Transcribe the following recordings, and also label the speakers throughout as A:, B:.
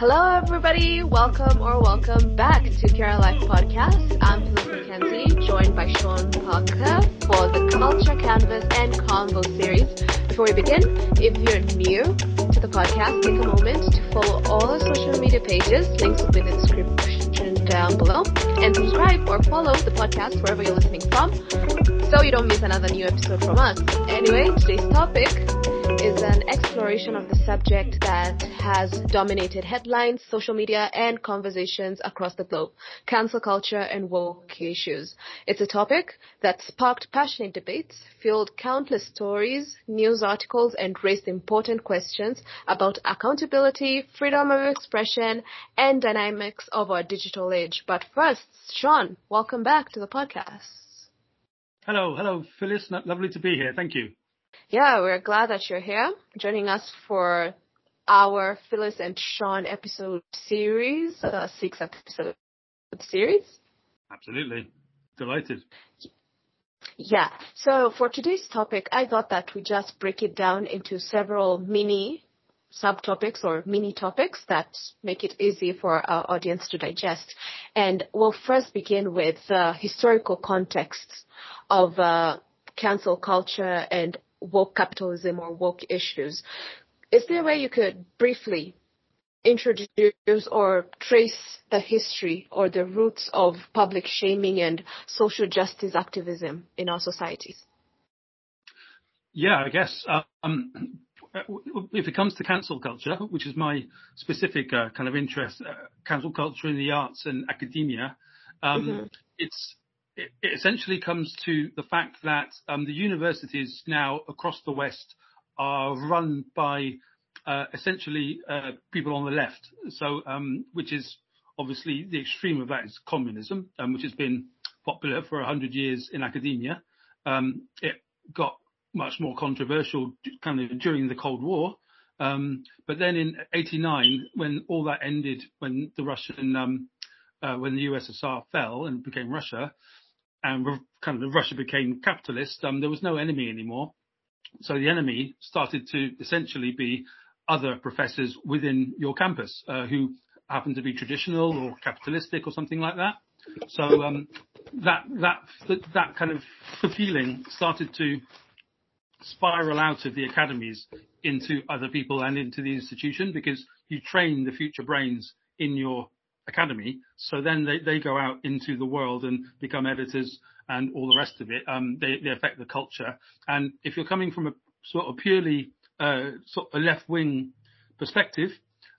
A: Hello, everybody. Welcome or welcome back to Care Life Podcast. I'm Phyllis McKenzie, joined by Sean Parker for the Culture Canvas and Convo series. Before we begin, if you're new to the podcast, take a moment to follow all our social media pages. Links will be in the description down below. And subscribe or follow the podcast wherever you're listening from so you don't miss another new episode from us. Anyway, today's topic is an exploration of the subject that has dominated headlines, social media, and conversations across the globe. Cancel culture and woke issues. It's a topic that sparked passionate debates, fueled countless stories, news articles, and raised important questions about accountability, freedom of expression, and dynamics of our digital age. But first, Sean, welcome back to the podcast.
B: Hello, hello, Phyllis. Lovely to be here. Thank you.
A: Yeah, we're glad that you're here joining us for our Phyllis and Sean episode series, uh, six episode series.
B: Absolutely. Delighted.
A: Yeah. So for today's topic, I thought that we just break it down into several mini subtopics or mini topics that make it easy for our audience to digest. And we'll first begin with the historical context of uh, cancel culture and woke capitalism or woke issues. Is there a way you could briefly introduce or trace the history or the roots of public shaming and social justice activism in our societies?
B: Yeah, I guess um, if it comes to cancel culture, which is my specific uh, kind of interest, uh, cancel culture in the arts and academia, um, mm-hmm. it's it, essentially comes to the fact that um, the universities now across the West are run by uh, essentially uh, people on the left. So, um, which is obviously the extreme of that is communism, um, which has been popular for a hundred years in academia. Um, it got much more controversial kind of during the Cold War. Um, but then in 89, when all that ended, when the Russian, um, uh, when the USSR fell and became Russia, and kind of Russia became capitalist, um, there was no enemy anymore. So the enemy started to essentially be other professors within your campus uh, who happen to be traditional or capitalistic or something like that. So um, that that that kind of feeling started to spiral out of the academies into other people and into the institution because you train the future brains in your academy. So then they, they go out into the world and become editors and all the rest of it. Um, they, they affect the culture. And if you're coming from a sort of purely uh, sort of a left wing perspective,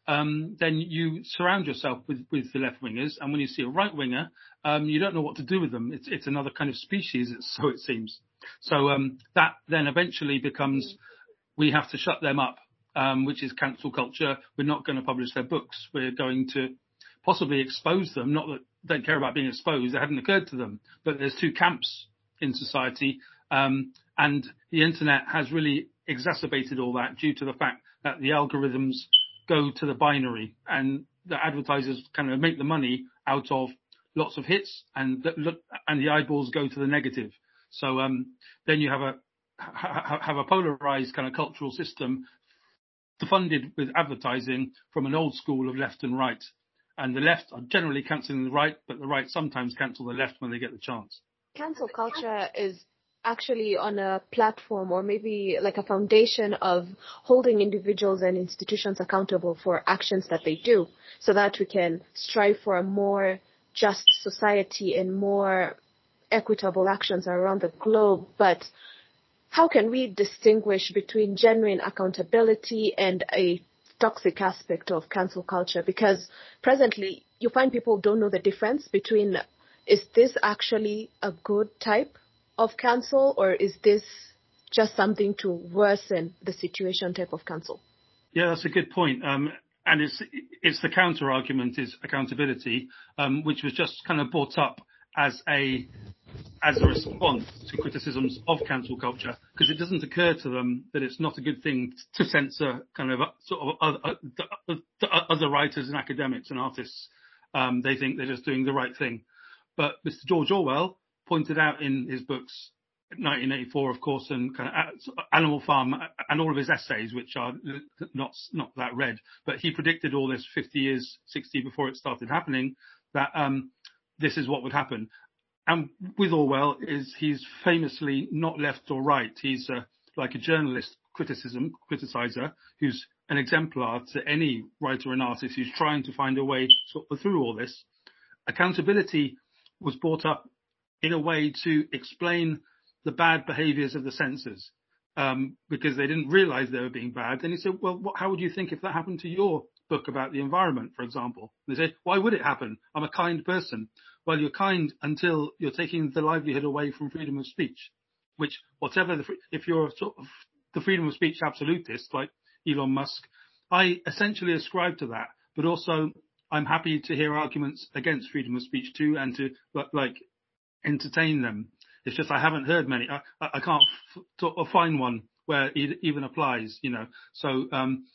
B: um, then you surround yourself with, with the left wingers. And when you see a right winger, um, you don't know what to do with them. It's, it's another kind of species, so it seems. So um, that then eventually becomes we have to shut them up, um, which is cancel culture. We're not going to publish their books. We're going to possibly expose them. Not that they don't care about being exposed. It hadn't occurred to them. But there's two camps in society, um, and the internet has really exacerbated all that due to the fact that the algorithms go to the binary and the advertisers kind of make the money out of lots of hits and the, and the eyeballs go to the negative. So um, then you have a have a polarized kind of cultural system funded with advertising from an old school of left and right and the left are generally cancelling the right, but the right sometimes cancel the left when they get the chance.
A: Cancel culture is actually on a platform or maybe like a foundation of holding individuals and institutions accountable for actions that they do so that we can strive for a more just society and more equitable actions around the globe. But how can we distinguish between genuine accountability and a toxic aspect of cancel culture because presently you find people don't know the difference between is this actually a good type of cancel or is this just something to worsen the situation type of cancel?
B: Yeah, that's a good point. Um, and it's it's the counter argument is accountability, um, which was just kind of brought up as a as a response to criticisms of cancel culture because it doesn't occur to them that it's not a good thing to censor kind of uh, sort of uh, uh, other, other writers and academics and artists. Um, they think they're just doing the right thing. But Mr. George Orwell pointed out in his books 1984, of course, and kind of Animal Farm and all of his essays, which are not not that read. But he predicted all this 50 years, 60 before it started happening, that um, this is what would happen. And with Orwell, is he's famously not left or right. He's uh, like a journalist criticism criticizer who's an exemplar to any writer and artist who's trying to find a way through all this. Accountability was brought up in a way to explain the bad behaviors of the censors um, because they didn't realize they were being bad. And he said, well, what, how would you think if that happened to your book about the environment, for example? And they say, why would it happen? I'm a kind person. Well, you're kind until you're taking the livelihood away from freedom of speech, which whatever the, if you're sort of the freedom of speech absolutist like Elon Musk, I essentially ascribe to that, but also I'm happy to hear arguments against freedom of speech too and to like entertain them. It's just I haven't heard many. I, I can't f- find one where it even applies, you know. So um,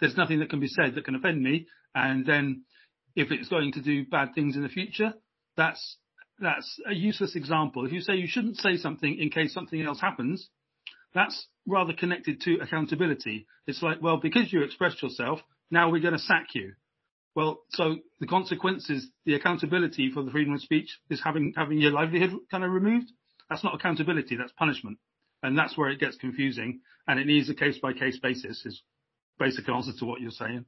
B: there's nothing that can be said that can offend me. And then if it's going to do bad things in the future, that's that's a useless example. If you say you shouldn't say something in case something else happens, that's rather connected to accountability. It's like, well, because you expressed yourself, now we're going to sack you. Well, so the consequences, the accountability for the freedom of speech is having having your livelihood kind of removed. That's not accountability, that's punishment. And that's where it gets confusing. And it needs a case by case basis is basic answer to what you're saying.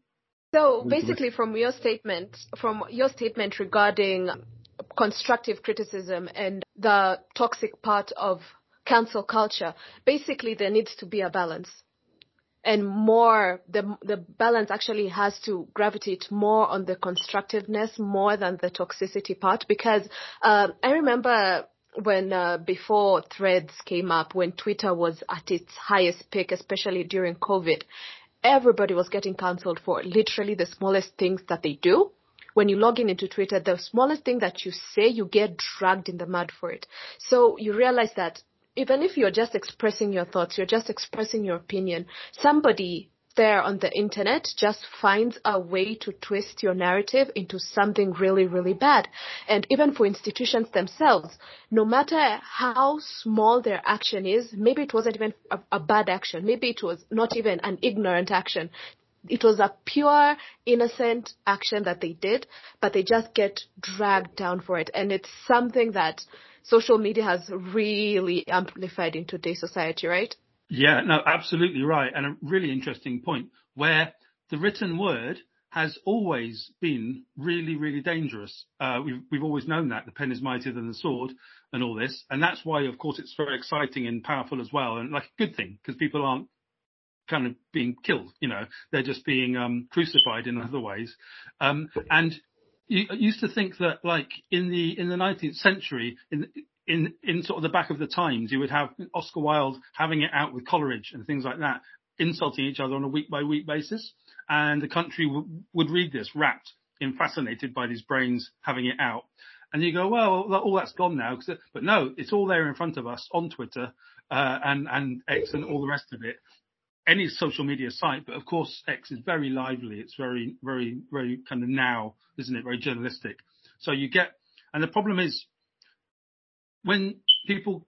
A: So basically from your statement, from your statement regarding constructive criticism and the toxic part of cancel culture, basically there needs to be a balance. And more, the, the balance actually has to gravitate more on the constructiveness more than the toxicity part because uh, I remember when uh, before threads came up, when Twitter was at its highest peak, especially during COVID, everybody was getting cancelled for literally the smallest things that they do. When you log in into Twitter, the smallest thing that you say, you get dragged in the mud for it. So you realize that even if you're just expressing your thoughts, you're just expressing your opinion, somebody there on the internet just finds a way to twist your narrative into something really, really bad. And even for institutions themselves, no matter how small their action is, maybe it wasn't even a, a bad action, maybe it was not even an ignorant action. It was a pure, innocent action that they did, but they just get dragged down for it. And it's something that social media has really amplified in today's society, right?
B: Yeah, no, absolutely right. And a really interesting point where the written word has always been really, really dangerous. Uh, we've, we've always known that the pen is mightier than the sword and all this. And that's why, of course, it's very exciting and powerful as well. And like a good thing because people aren't kind of being killed, you know, they're just being, um, crucified in other ways. Um, and you used to think that like in the, in the 19th century, in, in in sort of the back of the Times, you would have Oscar Wilde having it out with Coleridge and things like that, insulting each other on a week by week basis, and the country w- would read this, wrapped in fascinated by these brains having it out. And you go, well, all that's gone now. But no, it's all there in front of us on Twitter uh, and and X and all the rest of it. Any social media site, but of course X is very lively. It's very, very, very kind of now, isn't it? Very journalistic. So you get, and the problem is when people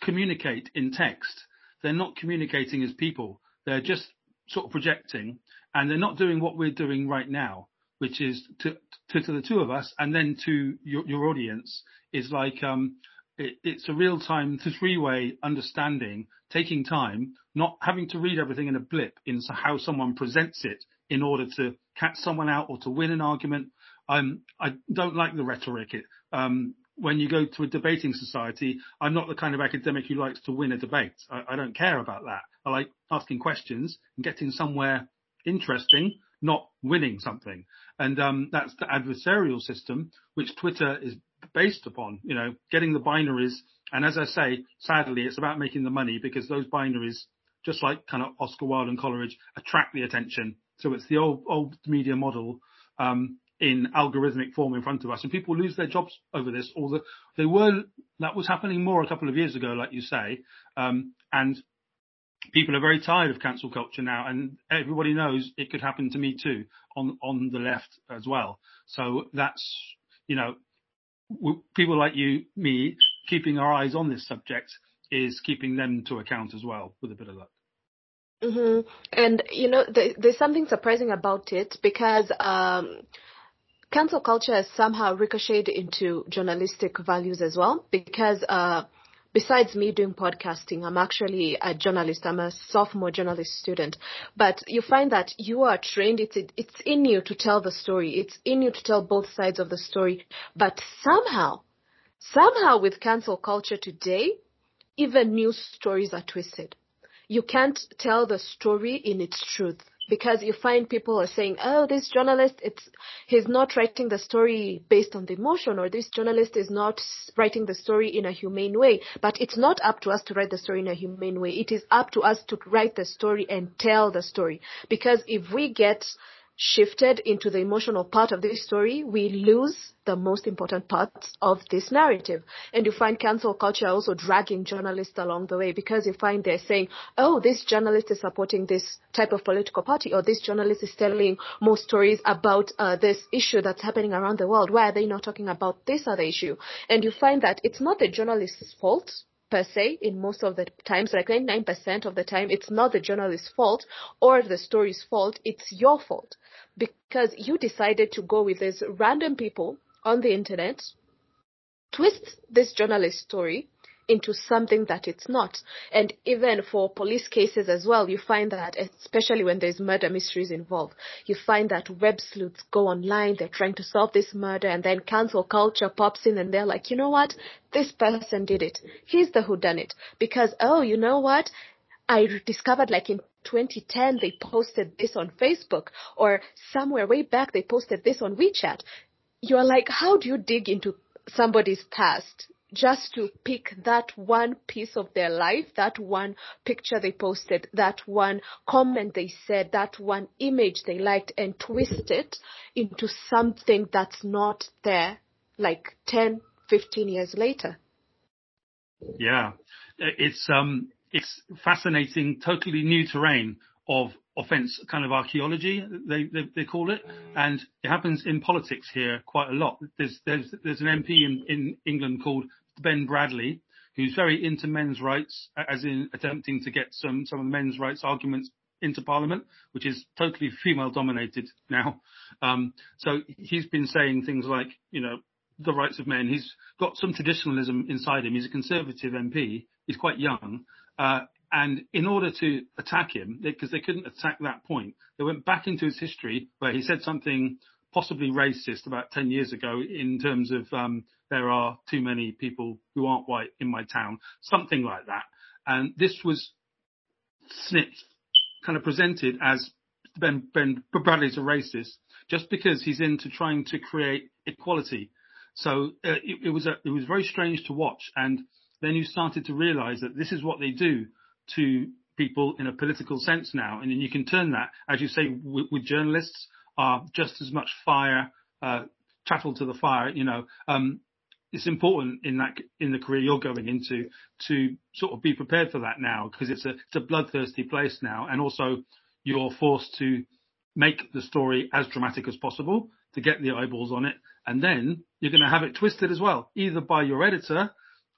B: communicate in text, they're not communicating as people. They're just sort of projecting and they're not doing what we're doing right now, which is to, to, to the two of us and then to your, your audience is like, um, it, it's a real time three way understanding, taking time, not having to read everything in a blip in how someone presents it in order to catch someone out or to win an argument. Um, I don't like the rhetoric. It, um, when you go to a debating society, I'm not the kind of academic who likes to win a debate. I, I don't care about that. I like asking questions and getting somewhere interesting, not winning something. And um, that's the adversarial system, which Twitter is based upon. You know, getting the binaries. And as I say, sadly, it's about making the money because those binaries, just like kind of Oscar Wilde and Coleridge, attract the attention. So it's the old old media model. Um, in algorithmic form in front of us, and people lose their jobs over this. Or the, they were that was happening more a couple of years ago, like you say, um, and people are very tired of cancel culture now, and everybody knows it could happen to me too on on the left as well. So that's you know people like you, me, keeping our eyes on this subject is keeping them to account as well with a bit of luck.
A: Mm-hmm. And you know, the, there's something surprising about it because um, cancel culture has somehow ricocheted into journalistic values as well. Because uh, besides me doing podcasting, I'm actually a journalist. I'm a sophomore journalist student. But you find that you are trained. It's it's in you to tell the story. It's in you to tell both sides of the story. But somehow, somehow with cancel culture today, even news stories are twisted you can't tell the story in its truth because you find people are saying, "Oh, this journalist, it's he's not writing the story based on the emotion, or this journalist is not writing the story in a humane way." But it's not up to us to write the story in a humane way. It is up to us to write the story and tell the story. Because if we get shifted into the emotional part of this story, we lose the most important parts of this narrative. And you find cancel culture also dragging journalists along the way because you find they're saying, oh, this journalist is supporting this type of political party or this journalist is telling more stories about uh, this issue that's happening around the world. Why are they not talking about this other issue? And you find that it's not the journalist's fault per se in most of the times, like 99% of the time, it's not the journalist's fault or the story's fault, it's your fault. Because you decided to go with these random people on the internet, twist this journalist story into something that it's not. And even for police cases as well, you find that, especially when there's murder mysteries involved, you find that web sleuths go online, they're trying to solve this murder, and then cancel culture pops in and they're like, you know what? This person did it. He's the who done it. Because, oh, you know what? I discovered like in 2010 they posted this on Facebook or somewhere way back they posted this on WeChat. You're like, how do you dig into somebody's past just to pick that one piece of their life, that one picture they posted, that one comment they said, that one image they liked and twist it into something that's not there like 10, 15 years later.
B: Yeah. It's, um, it's fascinating, totally new terrain of offence kind of archaeology, they, they, they, call it. And it happens in politics here quite a lot. There's, there's, there's an MP in, in England called Ben Bradley, who's very into men's rights, as in attempting to get some, some of the men's rights arguments into Parliament, which is totally female dominated now. Um, so he's been saying things like, you know, the rights of men. He's got some traditionalism inside him. He's a conservative MP. He's quite young. Uh, and in order to attack him, because they, couldn't attack that point, they went back into his history where he said something possibly racist about 10 years ago in terms of um, there are too many people who aren't white in my town, something like that. And this was snipped, kind of presented as Ben, ben Bradley's a racist just because he's into trying to create equality. So uh, it, it, was a, it was very strange to watch. And then you started to realize that this is what they do to people in a political sense now. And then you can turn that, as you say, with, with journalists are just as much fire, uh, chattel to the fire, you know, um, it's important in that in the career you're going into to sort of be prepared for that now because it's a it's a bloodthirsty place now and also you're forced to make the story as dramatic as possible to get the eyeballs on it and then you're going to have it twisted as well either by your editor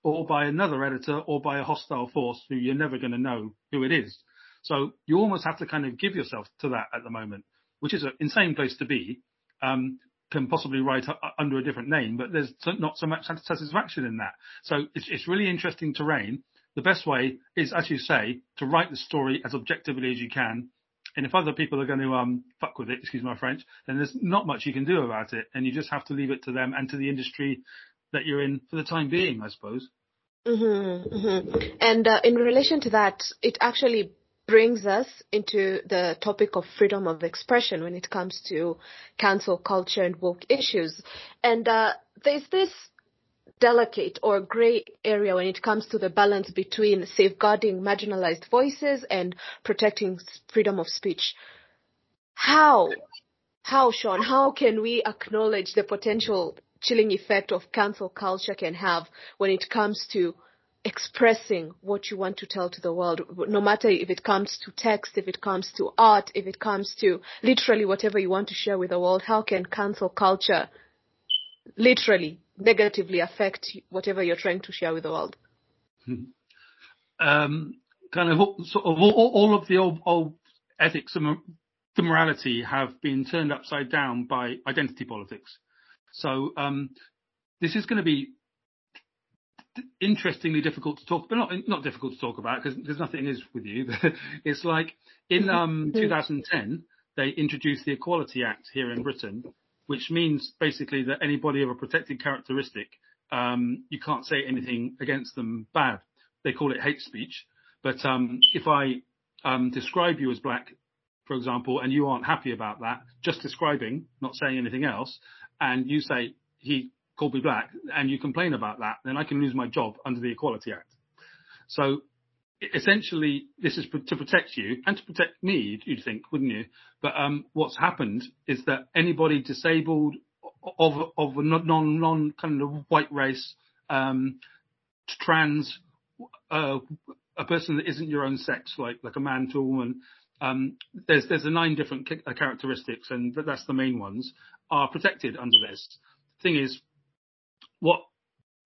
B: or by another editor or by a hostile force who you're never going to know who it is so you almost have to kind of give yourself to that at the moment which is an insane place to be. Um, can possibly write under a different name, but there's not so much satisfaction in that. So it's, it's really interesting terrain. The best way is, as you say, to write the story as objectively as you can. And if other people are going to um, fuck with it, excuse my French, then there's not much you can do about it, and you just have to leave it to them and to the industry that you're in for the time being, I suppose.
A: Mm-hmm, mm-hmm. And uh, in relation to that, it actually brings us into the topic of freedom of expression when it comes to cancel culture and woke issues. And uh, there's this delicate or gray area when it comes to the balance between safeguarding marginalized voices and protecting freedom of speech. How, how, Sean, how can we acknowledge the potential chilling effect of cancel culture can have when it comes to expressing what you want to tell to the world, no matter if it comes to text, if it comes to art, if it comes to literally whatever you want to share with the world, how can cancel culture literally negatively affect whatever you're trying to share with the world?
B: um, kind of sort of all, all of the old, old ethics and the morality have been turned upside down by identity politics. So um, this is going to be interestingly difficult to talk, but not not difficult to talk about because there's nothing is with you. it's like in um, 2010 they introduced the Equality Act here in Britain, which means basically that anybody of a protected characteristic, um, you can't say anything against them bad. They call it hate speech. But um, if I um, describe you as black, for example, and you aren't happy about that, just describing, not saying anything else, and you say he called me black, and you complain about that, then I can lose my job under the Equality Act. So essentially, this is to protect you and to protect me, you'd think, wouldn't you? But um, what's happened is that anybody disabled of of a non non kind of white race, um, trans, uh, a person that isn't your own sex, like like a man to a woman, um, there's there's a nine different uh, characteristics, and that's the main ones are protected under this. Thing is, what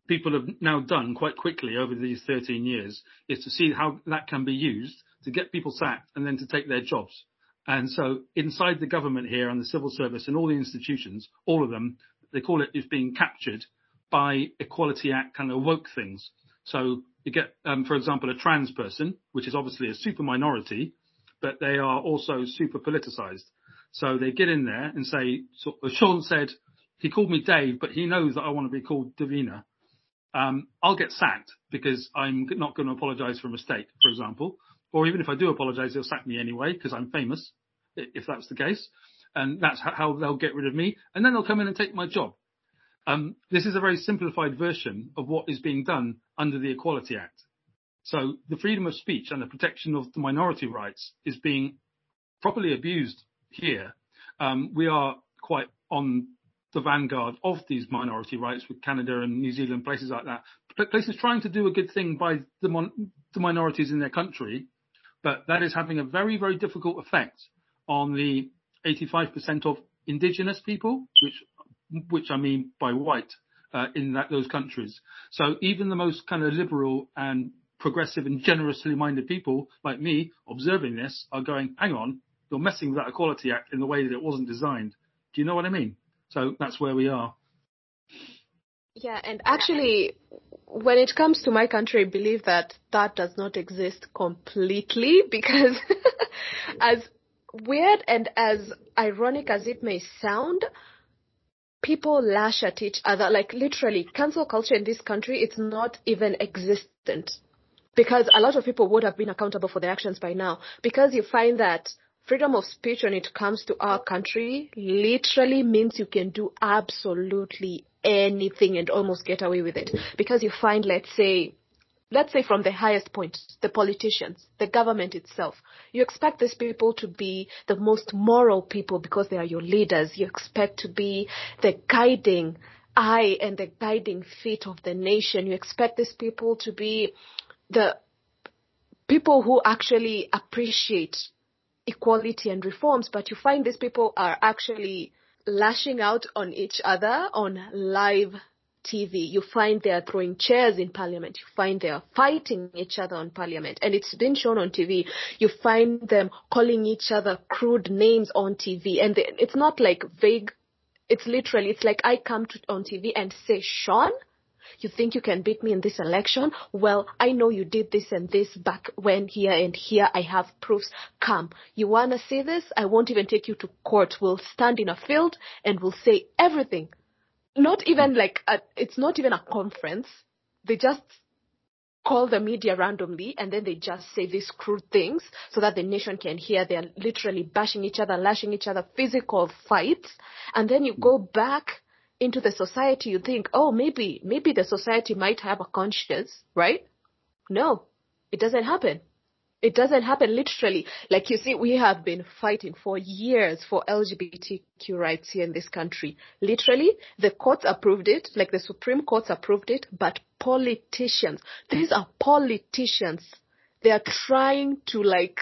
B: people have now done quite quickly over these 13 years is to see how that can be used to get people sacked and then to take their jobs. And so inside the government here and the civil service and all the institutions, all of them, they call it is being captured by Equality Act kind of woke things. So you get, um, for example, a trans person, which is obviously a super minority, but they are also super politicized. So they get in there and say, so Sean said, he called me Dave, but he knows that I want to be called Davina. Um, I'll get sacked because I'm not going to apologize for a mistake, for example. Or even if I do apologize, they'll sack me anyway because I'm famous, if that's the case. And that's how they'll get rid of me. And then they'll come in and take my job. Um, this is a very simplified version of what is being done under the Equality Act. So the freedom of speech and the protection of the minority rights is being properly abused here. Um, we are quite on the vanguard of these minority rights with Canada and New Zealand, places like that. Places trying to do a good thing by the, mon- the minorities in their country, but that is having a very, very difficult effect on the 85% of indigenous people, which which I mean by white, uh, in that, those countries. So even the most kind of liberal and progressive and generously minded people like me observing this are going, hang on, you're messing with that Equality Act in the way that it wasn't designed. Do you know what I mean? So that's where we are.
A: Yeah, and actually, when it comes to my country, I believe that that does not exist completely because as weird and as ironic as it may sound, people lash at each other. Like literally, cancel culture in this country, it's not even existent. Because a lot of people would have been accountable for their actions by now. Because you find that freedom of speech when it comes to our country literally means you can do absolutely anything and almost get away with it. Because you find, let's say, let's say from the highest point, the politicians, the government itself, you expect these people to be the most moral people because they are your leaders. You expect to be the guiding eye and the guiding feet of the nation. You expect these people to be the people who actually appreciate equality and reforms, but you find these people are actually lashing out on each other on live TV. You find they are throwing chairs in parliament. You find they are fighting each other on parliament. And it's been shown on TV. You find them calling each other crude names on TV. And they, it's not like vague. It's literally, it's like I come to, on TV and say, Sean, you think you can beat me in this election? Well, I know you did this and this back when here and here. I have proofs. Come. You want to see this? I won't even take you to court. We'll stand in a field and we'll say everything not even like a, it's not even a conference. They just call the media randomly and then they just say these crude things so that the nation can hear. They're literally bashing each other, lashing each other, physical fights. And then you go back into the society, you think, oh, maybe, maybe the society might have a conscience, right? No, it doesn't happen. It doesn't happen literally. Like you see, we have been fighting for years for LGBTQ rights here in this country. Literally, the courts approved it, like the Supreme Courts approved it, but politicians, these are politicians. They are trying to like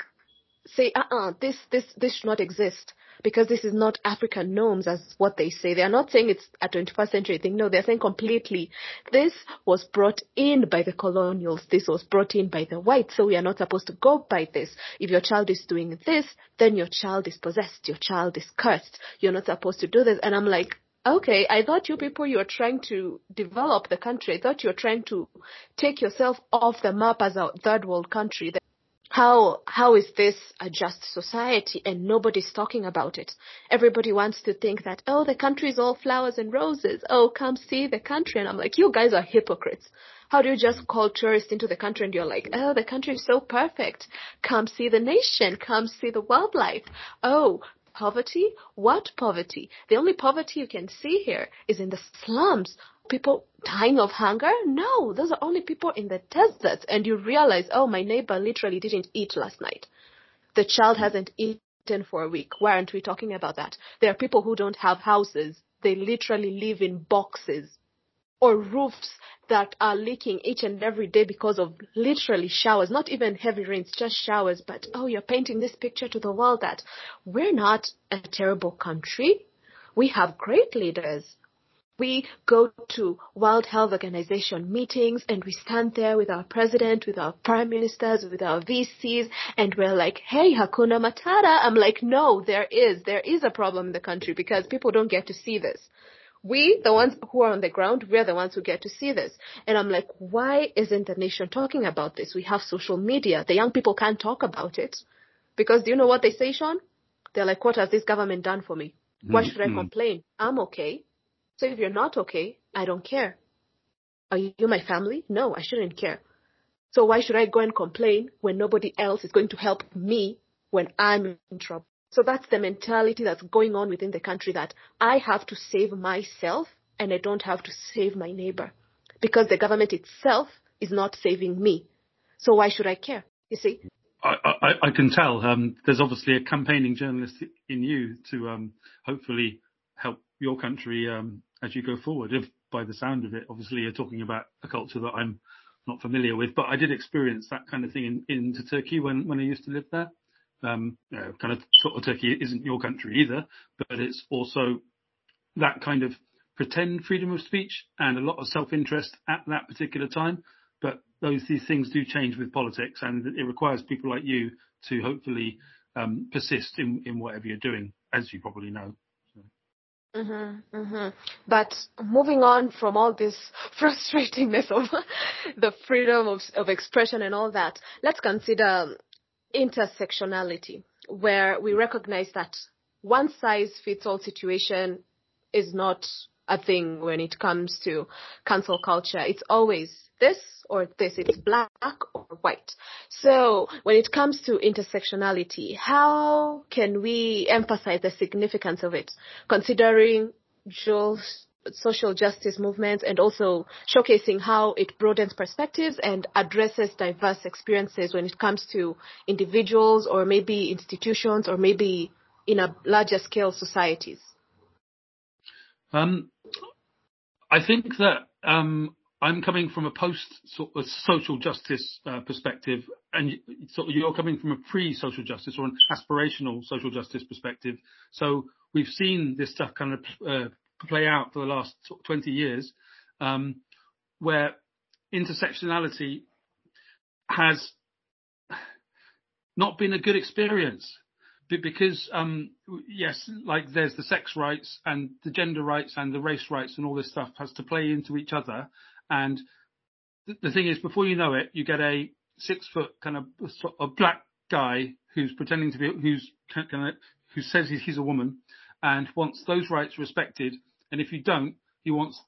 A: say, uh-uh, this, this, this should not exist. Because this is not African norms as what they say. They are not saying it's a 21st century thing. No, they're saying completely. This was brought in by the colonials. This was brought in by the whites. So we are not supposed to go by this. If your child is doing this, then your child is possessed. Your child is cursed. You're not supposed to do this. And I'm like, okay, I thought you people, you were trying to develop the country. I thought you were trying to take yourself off the map as a third world country how how is this a just society and nobody's talking about it? Everybody wants to think that oh the country is all flowers and roses. Oh come see the country. And i'm like you guys are hypocrites. How do you just call tourists into the country and you're like oh the country is so perfect. Come see the nation. Come see the wildlife. Oh poverty? What poverty? The only poverty you can see here is in the slums people dying of hunger? No, those are only people in the desert. And you realize, oh, my neighbor literally didn't eat last night. The child hasn't eaten for a week. Why aren't we talking about that? There are people who don't have houses. They literally live in boxes or roofs that are leaking each and every day because of literally showers, not even heavy rains, just showers. But oh, you're painting this picture to the world that we're not a terrible country. We have great leaders we go to World Health Organization meetings and we stand there with our president, with our prime ministers, with our VCs, and we're like, hey, Hakuna Matata. I'm like, no, there is. There is a problem in the country because people don't get to see this. We, the ones who are on the ground, we're the ones who get to see this. And I'm like, why isn't the nation talking about this? We have social media. The young people can't talk about it. Because do you know what they say, Sean? They're like, what has this government done for me? Why should I mm-hmm. complain? I'm okay. So if you're not okay, I don't care. Are you my family? No, I shouldn't care. So why should I go and complain when nobody else is going to help me when I'm in trouble? So that's the mentality that's going on within the country that I have to save myself and I don't have to save my neighbor because the government itself is not saving me. So why should I care? You see?
B: I, I, I can tell. Um, there's obviously a campaigning journalist in you to um, hopefully help your country um, as you go forward. If by the sound of it, obviously you're talking about a culture that I'm not familiar with, but I did experience that kind of thing in, into Turkey when, when I used to live there. Um, you know, kind of sort of Turkey isn't your country either, but it's also that kind of pretend freedom of speech and a lot of self-interest at that particular time. But those these things do change with politics, and it requires people like you to hopefully um, persist in, in whatever you're doing, as you probably know.
A: Mm-hmm, mm-hmm. But moving on from all this frustratingness of the freedom of, of expression and all that, let's consider intersectionality, where we recognize that one size fits all situation is not a thing when it comes to cancel culture. It's always this or this. It's black or white. So when it comes to intersectionality, how can we emphasize the significance of it, considering Joel's social justice movements and also showcasing how it broadens perspectives and addresses diverse experiences when it comes to individuals or maybe institutions or maybe in a larger scale societies?
B: Um, I think that um, I'm coming from a post sort of social justice uh, perspective, and sort of you're coming from a pre-social justice or an aspirational social justice perspective. So we've seen this stuff kind of uh, play out for the last 20 years, um, where intersectionality has not been a good experience because um, yes, like there's the sex rights and the gender rights and the race rights and all this stuff has to play into each other. And th- the thing is, before you know it, you get a six foot kind of a black guy who's pretending to be who's kind of who says he's a woman and wants those rights respected. And if you don't, he wants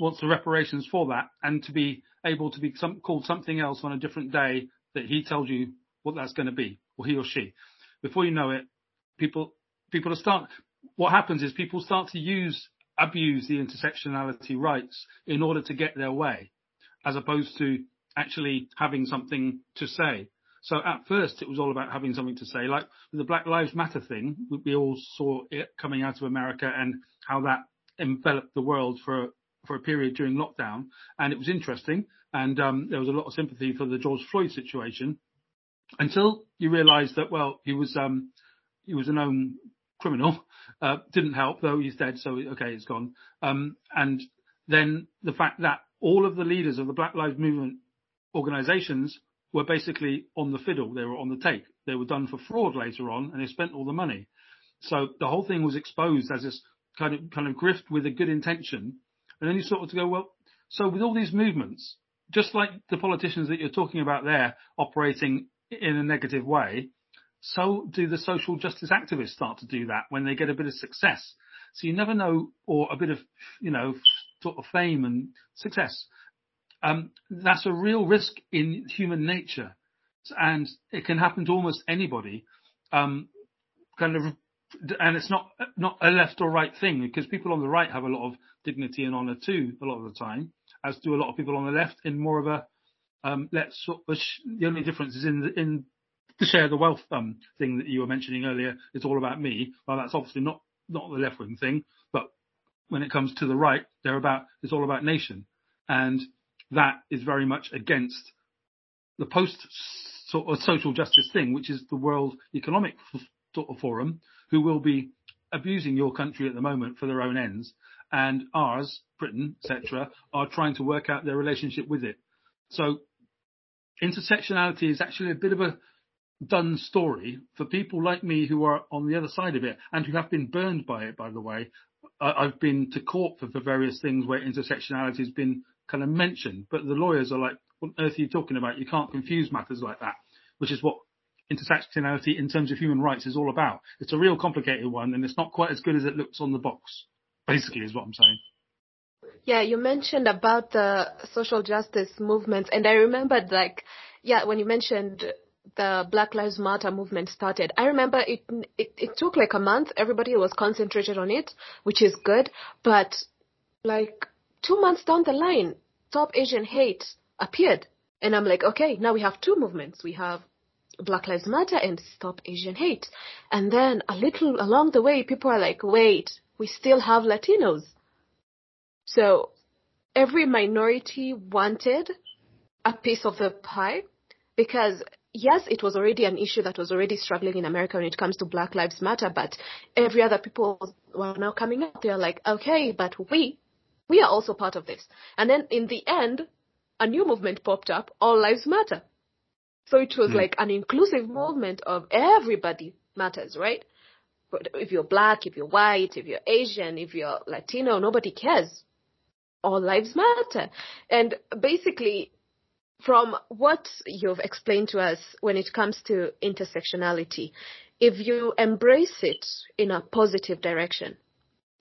B: wants the reparations for that and to be able to be some, called something else on a different day that he tells you what that's going to be, or he or she before you know it, people people are start. What happens is people start to use abuse the intersectionality rights in order to get their way, as opposed to actually having something to say. So at first it was all about having something to say, like the Black Lives Matter thing. We all saw it coming out of America and how that enveloped the world for for a period during lockdown, and it was interesting. And um, there was a lot of sympathy for the George Floyd situation until you realise that well he was um, he was a known criminal. Uh, didn't help though. He's dead. So okay, it's gone. Um, and then the fact that all of the leaders of the Black Lives Movement organizations were basically on the fiddle. They were on the take. They were done for fraud later on and they spent all the money. So the whole thing was exposed as this kind of, kind of grift with a good intention. And then you sort of go, well, so with all these movements, just like the politicians that you're talking about there operating in a negative way, so do the social justice activists start to do that when they get a bit of success. So you never know, or a bit of, you know, sort of fame and success. Um, that's a real risk in human nature, and it can happen to almost anybody. Um, kind of, and it's not not a left or right thing because people on the right have a lot of dignity and honour too, a lot of the time, as do a lot of people on the left in more of a um, let's sort of, the only difference is in the, in the share the wealth um, thing that you were mentioning earlier. It's all about me. Well, that's obviously not not the left wing thing, but when it comes to the right, they're about it's all about nation, and that is very much against the post sort of social justice thing, which is the World Economic sort of Forum, who will be abusing your country at the moment for their own ends, and ours, Britain, etc., are trying to work out their relationship with it. So intersectionality is actually a bit of a done story for people like me who are on the other side of it and who have been burned by it, by the way. I've been to court for, for various things where intersectionality has been kind of mentioned, but the lawyers are like, what on earth are you talking about? You can't confuse matters like that, which is what intersectionality in terms of human rights is all about. It's a real complicated one and it's not quite as good as it looks on the box, basically is what I'm saying.
A: Yeah, you mentioned about the social justice movements and I remembered like, yeah, when you mentioned the Black Lives Matter movement started, I remember it, it, it took like a month. Everybody was concentrated on it, which is good. But like two months down the line, Stop Asian Hate appeared. And I'm like, okay, now we have two movements. We have Black Lives Matter and Stop Asian Hate. And then a little along the way, people are like, wait, we still have Latinos. So every minority wanted a piece of the pie because yes, it was already an issue that was already struggling in America when it comes to Black Lives Matter, but every other people were now coming up. They're like, okay, but we, we are also part of this. And then in the end, a new movement popped up, All Lives Matter. So it was mm. like an inclusive movement of everybody matters, right? But if you're black, if you're white, if you're Asian, if you're Latino, nobody cares. All lives matter. And basically, from what you've explained to us when it comes to intersectionality, if you embrace it in a positive direction,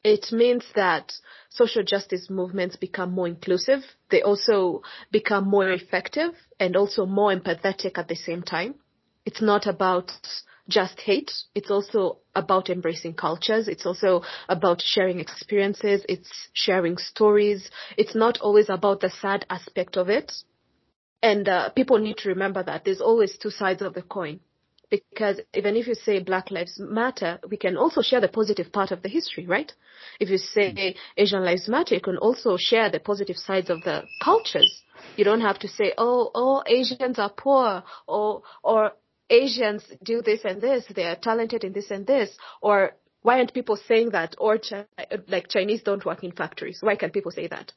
A: it means that social justice movements become more inclusive. They also become more effective and also more empathetic at the same time. It's not about just hate. It's also about embracing cultures. It's also about sharing experiences. It's sharing stories. It's not always about the sad aspect of it. And uh, people need to remember that there's always two sides of the coin. Because even if you say Black Lives Matter, we can also share the positive part of the history, right? If you say Asian Lives Matter, you can also share the positive sides of the cultures. You don't have to say, oh, oh, Asians are poor, or, or Asians do this and this, they are talented in this and this, or why aren't people saying that? Or like Chinese don't work in factories. Why can't people say that?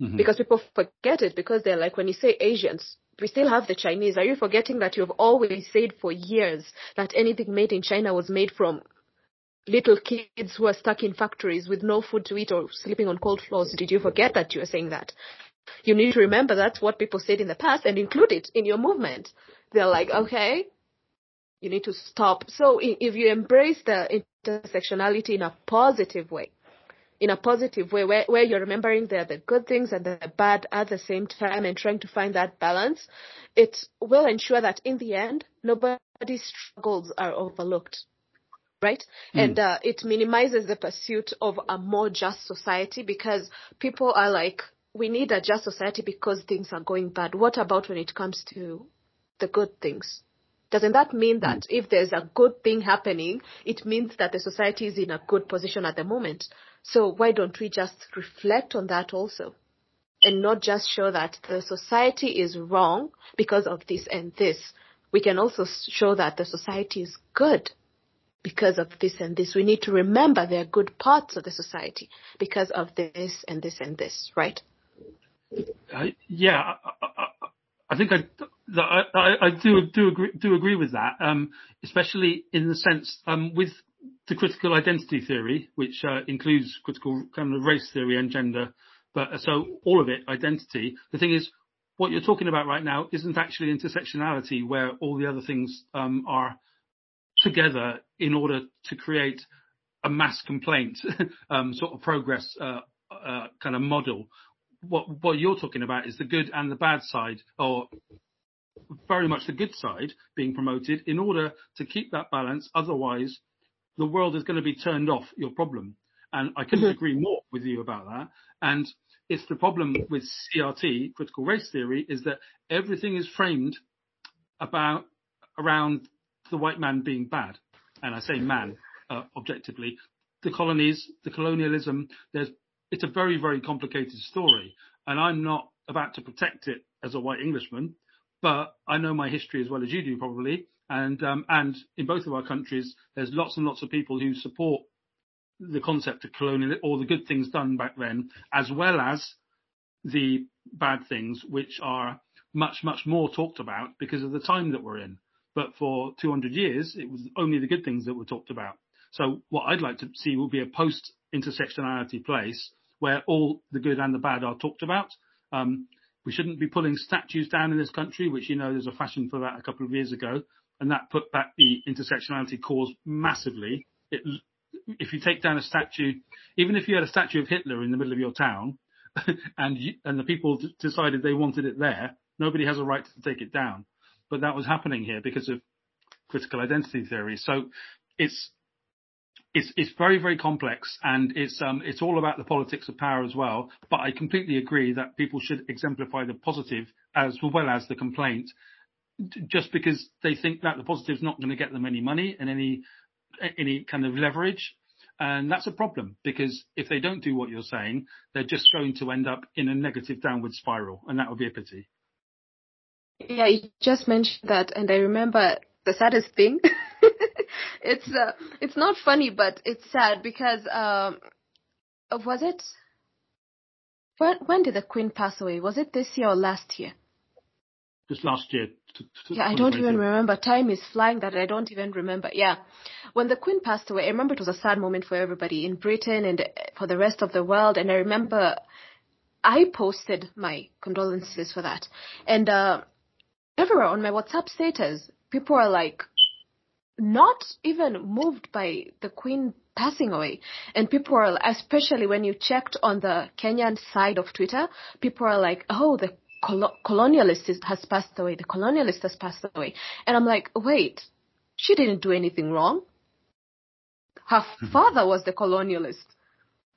A: Mm-hmm. Because people forget it because they're like, when you say Asians, we still have the Chinese. Are you forgetting that you've always said for years that anything made in China was made from little kids who are stuck in factories with no food to eat or sleeping on cold floors? Did you forget that you saying that? You need to remember that's what people said in the past and include it in your movement. They're like, okay, you need to stop. So if you embrace the intersectionality in a positive way, in a positive way where, where you're remembering the, the good things and the bad at the same time and trying to find that balance, it will ensure that in the end, nobody's struggles are overlooked. Right? Mm. And uh, it minimizes the pursuit of a more just society because people are like, we need a just society because things are going bad. What about when it comes to the good things? Doesn't that mean that mm. if there's a good thing happening, it means that the society is in a good position at the moment? So why don't we just reflect on that also? And not just show that the society is wrong because of this and this. We can also show that the society is good because of this and this. We need to remember there are good parts of the society because of this and this and this, right?
B: Uh, yeah, I, I, think I, I, I, do do agree do agree with that, um, especially in the sense um, with the critical identity theory, which uh, includes critical kind of race theory and gender, but uh, so all of it identity. The thing is, what you're talking about right now isn't actually intersectionality, where all the other things um, are together in order to create a mass complaint um, sort of progress uh, uh, kind of model. What what you're talking about is the good and the bad side, or very much the good side being promoted in order to keep that balance. Otherwise, the world is going to be turned off your problem. And I couldn't mm-hmm. agree more with you about that. And it's the problem with CRT, critical race theory, is that everything is framed about around the white man being bad. And I say man, uh, objectively. The colonies, the colonialism, there's, it's a very, very complicated story. And I'm not about to protect it as a white Englishman, but I know my history as well as you do probably. And, um, and in both of our countries, there's lots and lots of people who support the concept of colonial or the good things done back then, as well as the bad things, which are much, much more talked about because of the time that we're in. But for 200 years, it was only the good things that were talked about. So what I'd like to see will be a post intersectionality place where all the good and the bad are talked about. Um, we shouldn't be pulling statues down in this country, which you know there's a fashion for that a couple of years ago and that put back the intersectionality cause massively. It, if you take down a statue, even if you had a statue of Hitler in the middle of your town, and you, and the people d- decided they wanted it there, nobody has a right to take it down. But that was happening here because of critical identity theory. So it's it's it's very very complex and it's um it's all about the politics of power as well. But I completely agree that people should exemplify the positive as well as the complaint just because they think that the positive is not going to get them any money and any any kind of leverage. And that's a problem because if they don't do what you're saying, they're just going to end up in a negative downward spiral, and that would be a pity.
A: Yeah, you just mentioned that, and I remember the saddest thing. it's uh, it's not funny, but it's sad because um, was it when when did the Queen pass away? Was it this year or last year?
B: Just last year,
A: yeah, I don't even remember. Time is flying that I don't even remember. Yeah. When the Queen passed away, I remember it was a sad moment for everybody in Britain and for the rest of the world. And I remember I posted my condolences for that. And uh, everywhere on my WhatsApp status, people are like, not even moved by the Queen passing away. And people are, especially when you checked on the Kenyan side of Twitter, people are like, oh, the col- colonialist has passed away. The colonialist has passed away. And I'm like, wait, she didn't do anything wrong. Her mm-hmm. father was the colonialist.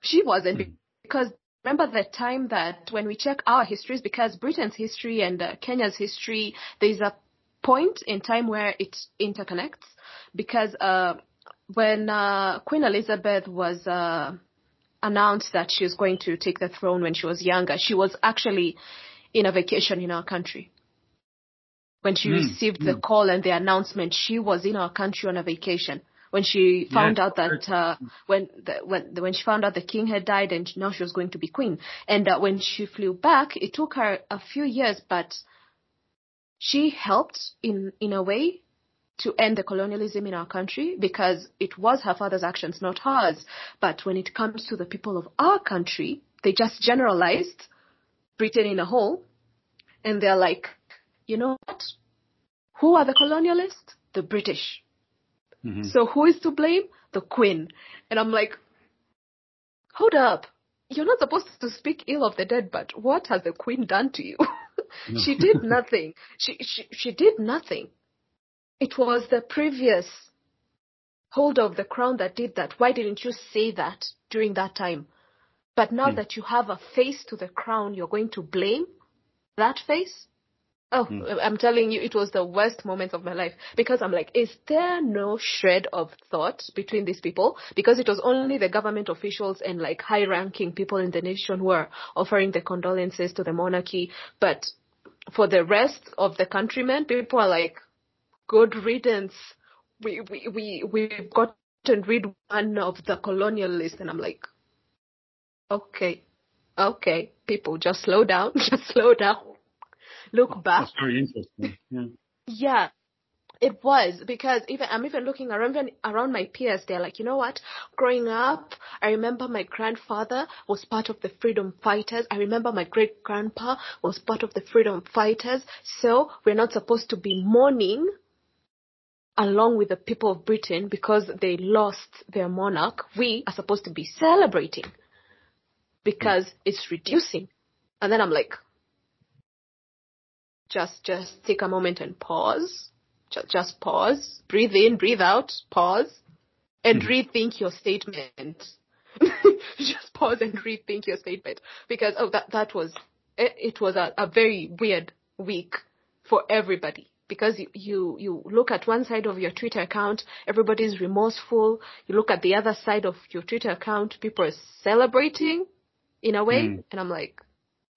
A: She wasn't mm-hmm. because remember the time that when we check our histories, because Britain's history and uh, Kenya's history, there's a point in time where it interconnects because uh, when uh, Queen Elizabeth was uh, announced that she was going to take the throne when she was younger, she was actually in a vacation in our country. When she mm, received mm. the call and the announcement, she was in our country on a vacation. When she found out that uh, when the, when when she found out the king had died and now she was going to be queen, and uh, when she flew back, it took her a few years, but she helped in in a way to end the colonialism in our country because it was her father's actions, not hers. But when it comes to the people of our country, they just generalized Britain in a whole, and they're like, you know what? Who are the colonialists? The British. Mm-hmm. So who is to blame? The Queen. And I'm like, hold up. You're not supposed to speak ill of the dead, but what has the Queen done to you? no. she did nothing. She, she, she did nothing. It was the previous holder of the crown that did that. Why didn't you say that during that time? But now mm. that you have a face to the crown, you're going to blame that face? Oh, mm. I'm telling you, it was the worst moment of my life because I'm like, is there no shred of thought between these people? Because it was only the government officials and like high ranking people in the nation who are offering the condolences to the monarchy. But for the rest of the countrymen, people are like, good riddance. we we we we've gotten rid one of the colonialists. and I'm like, okay, okay, people, just slow down, just slow down, look oh, back.
B: That's very interesting. Yeah.
A: Yeah, it was because even I'm even looking around even around my peers. They're like, you know what? Growing up, I remember my grandfather was part of the freedom fighters. I remember my great grandpa was part of the freedom fighters. So we're not supposed to be mourning along with the people of Britain because they lost their monarch. We are supposed to be celebrating because it's reducing. And then I'm like, just just take a moment and pause. Just, just pause. Breathe in, breathe out, pause, and
B: Mhm.
A: rethink your statement. just pause and rethink your statement because oh that that was it, it was a, a very weird week for everybody because you, you you look at one side of your Twitter account, everybody's remorseful. You look at the other side of your Twitter account, people are celebrating in a way,
B: Mm.
A: and I'm like,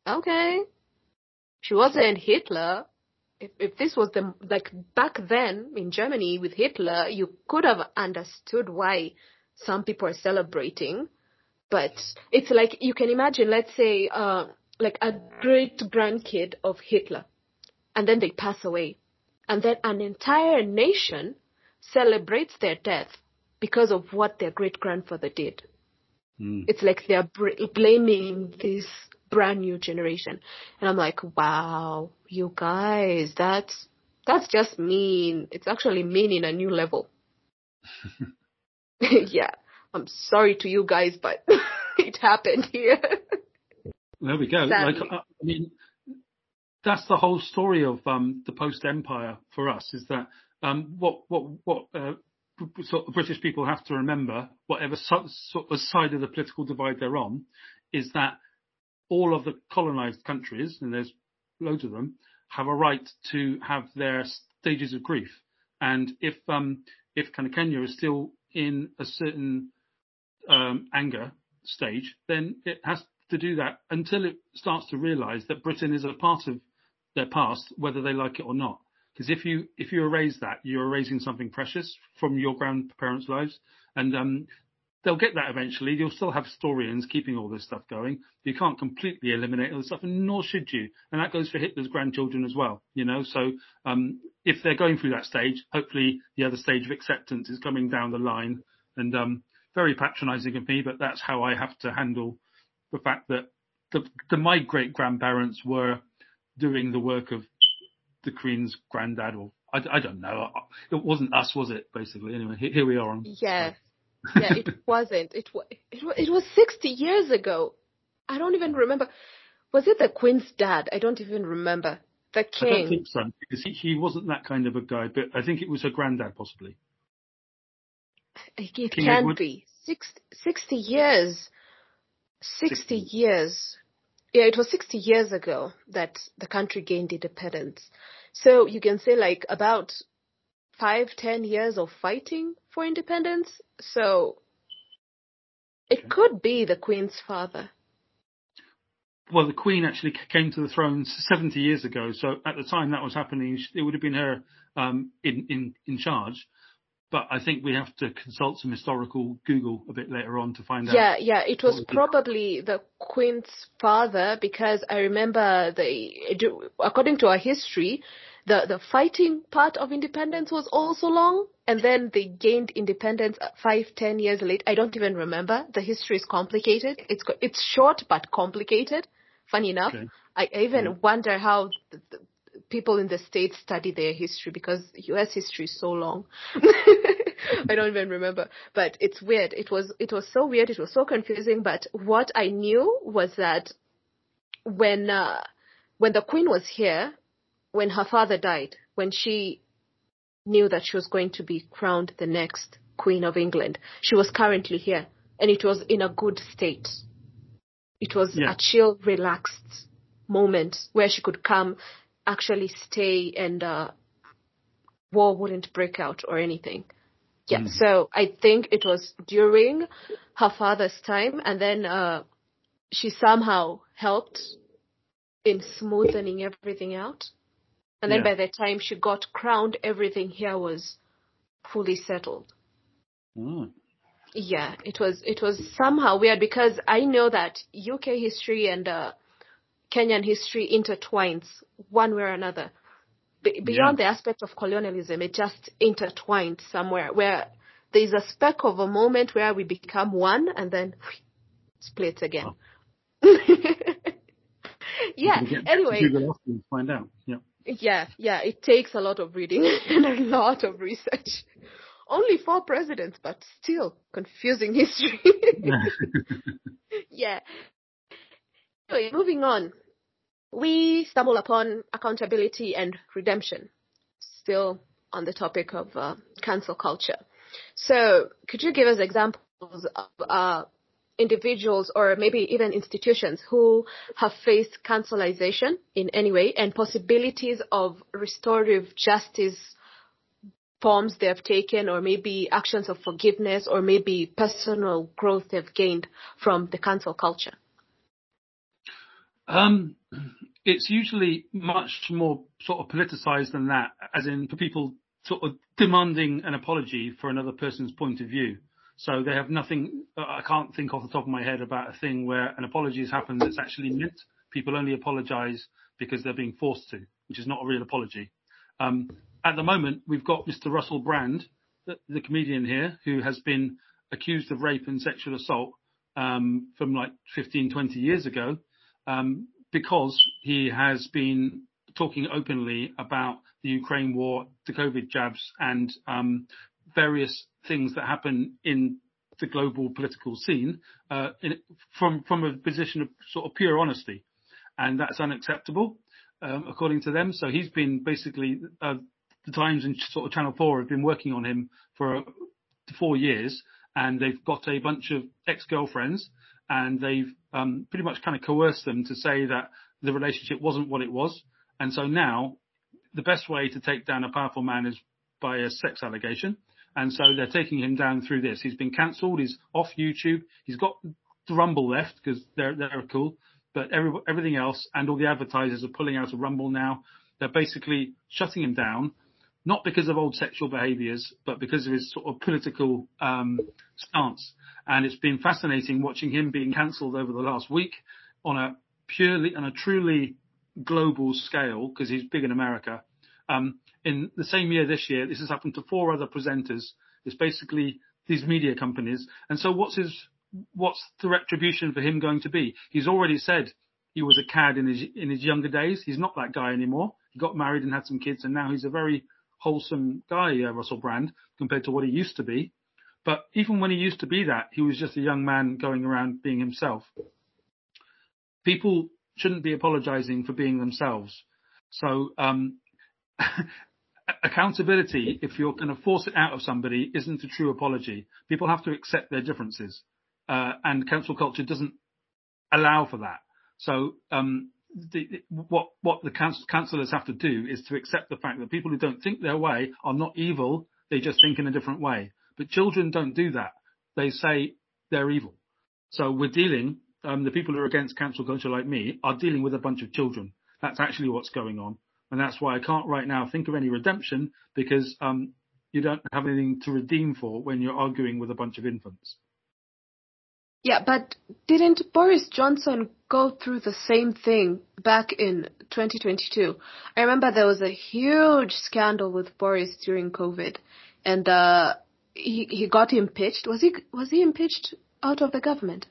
A: okay, she wasn't Hitler. If if this was the like back then in Germany with Hitler, you could have understood why some people are celebrating. But it's like you can imagine, let's say, uh, like a great grandkid of Hitler, and then they pass away, and then an entire nation celebrates their death because of what their great grandfather did.
B: Mm.
A: It's like they're br- blaming this brand new generation, and I'm like, wow, you guys, that's that's just mean. It's actually mean in a new level. yeah, I'm sorry to you guys, but it happened here.
B: There we go.
A: Sadly.
B: Like, I mean, that's the whole story of um, the post-empire for us. Is that um, what what what uh, of British people have to remember, whatever so, sort of side of the political divide they're on, is that all of the colonized countries, and there's loads of them, have a right to have their stages of grief. And if um, if kind of Kenya is still in a certain um, anger stage, then it has to do that until it starts to realise that Britain is a part of their past, whether they like it or not. Because if you if you erase that, you're erasing something precious from your grandparents' lives, and um, they'll get that eventually. You'll still have historians keeping all this stuff going. You can't completely eliminate all this stuff, and nor should you. And that goes for Hitler's grandchildren as well. You know, so um, if they're going through that stage, hopefully the other stage of acceptance is coming down the line. And um, very patronising of me, but that's how I have to handle the fact that the, the my great grandparents were doing the work of the Queen's granddad, or I, I don't know. It wasn't us, was it? Basically, anyway, here, here we are. On,
A: Yeah, yeah, it wasn't. It was. It was. It was sixty years ago. I don't even remember. Was it the Queen's dad? I don't even remember. The king.
B: I don't think so because he, he wasn't that kind of a guy, but I think it was her granddad possibly.
A: It
B: King
A: can't
B: Edward?
A: be. Six, 60 years. 60,
B: 60.
A: years. Yeah, it was 60 years ago that the country gained independence. So you can say like about five, ten years of fighting for independence. So it
B: Okay.
A: could be the Queen's father.
B: Well, the Queen actually came to the throne 70 years ago, so at the time that was happening, it would have been her um, in in in charge. But I think we have to consult some historical Google a bit later on to find out.
A: Yeah, yeah, it was probably the Queen's father because I remember the, according to our history, the, the fighting part of independence was also long and then they gained independence uh, five, ten years later. I don't even remember. The history is complicated. It's, it's short but complicated. Funny enough.
B: Okay.
A: I I even
B: Yeah.
A: wonder how the, the people in the States study their history because US history is so long. I don't even remember. But it's weird. It was it was so weird, it was so confusing, but what I knew was that when uh, when the queen was here, when her father died, when she knew that she was going to be crowned the next queen of England, she was currently here and it was in a good state. It was
B: Yeah.
A: a chill, relaxed moment where she could come, actually stay, and uh, war wouldn't break out or anything. Yeah,
B: Mm.
A: so I think it was during her father's time, and then uh, she somehow helped in smoothing everything out. And then
B: Yeah.
A: by the time she got crowned, everything here was fully settled.
B: Mm.
A: Yeah, it was it was somehow weird because I know that UK history and uh, Kenyan history intertwines one way or another. Be- beyond yeah. the aspect of colonialism, it just intertwined somewhere where there's a speck of a moment where we become one and then split again. Oh. yeah. Anyway,
B: find out. Yeah.
A: Yeah, yeah. It takes a lot of reading and a lot of research. Only four presidents, but still confusing history. yeah. Anyway, moving on. We stumble upon accountability and redemption. Still on the topic of uh, cancel culture. So, could you give us examples of uh, individuals or maybe even institutions who have faced cancelization in any way and possibilities of restorative justice forms they have taken or maybe actions of forgiveness or maybe personal growth they've gained from the cancel culture?
B: Um, it's usually much more sort of politicized than that, as in for people sort of demanding an apology for another person's point of view. So they have nothing, I can't think off the top of my head about a thing where an apology has happened that's actually meant. People only apologize because they're being forced to, which is not a real apology. Um, at the moment, we've got Mr. Russell Brand, the, the, comedian here, who has been accused of rape and sexual assault um, from like 15, 20 years ago, um, because he has been talking openly about the Ukraine war, the COVID jabs, and um, various things that happen in the global political scene uh, in, from from a position of sort of pure honesty, and that's unacceptable um, according to them. So he's been basically uh, the Times and sort of Channel Four have been working on him for four years, and they've got a bunch of ex-girlfriends, and they've um, pretty much kind of coerced them to say that the relationship wasn't what it was, and so now the best way to take down a powerful man is by a sex allegation. And so they're taking him down through this. He's been cancelled. He's off YouTube. He's got the Rumble left because they're they're cool, but every, everything else and all the advertisers are pulling out of Rumble now. They're basically shutting him down, not because of old sexual behaviours, but because of his sort of political um, stance. And it's been fascinating watching him being cancelled over the last week on a purely on a truly global scale because he's big in America. Um, in the same year this year, this has happened to four other presenters. It's basically these media companies. And so what's his, what's the retribution for him going to be? He's already said he was a cad in his, in his younger days. He's not that guy anymore. He got married and had some kids and now he's a very wholesome guy, uh, Russell Brand, compared to what he used to be. But even when he used to be that, he was just a young man going around being himself. People shouldn't be apologizing for being themselves. So, um, accountability, if you're going to force it out of somebody, isn't a true apology. People have to accept their differences, uh, and cancel culture doesn't allow for that. So, um, the, what what the councillors have to do is to accept the fact that people who don't think their way are not evil; they just think in a different way. But children don't do that; they say they're evil. So we're dealing. Um, the people who are against cancel culture, like me, are dealing with a bunch of children. That's actually what's going on and that's why I can't right now think of any redemption because um, you don't have anything to redeem for when you're arguing with a bunch of infants.
A: Yeah, but didn't Boris Johnson go through the same thing back in 2022? I remember there was a huge scandal with Boris during COVID, and uh, he he got impeached. Was he was he impeached out of the government?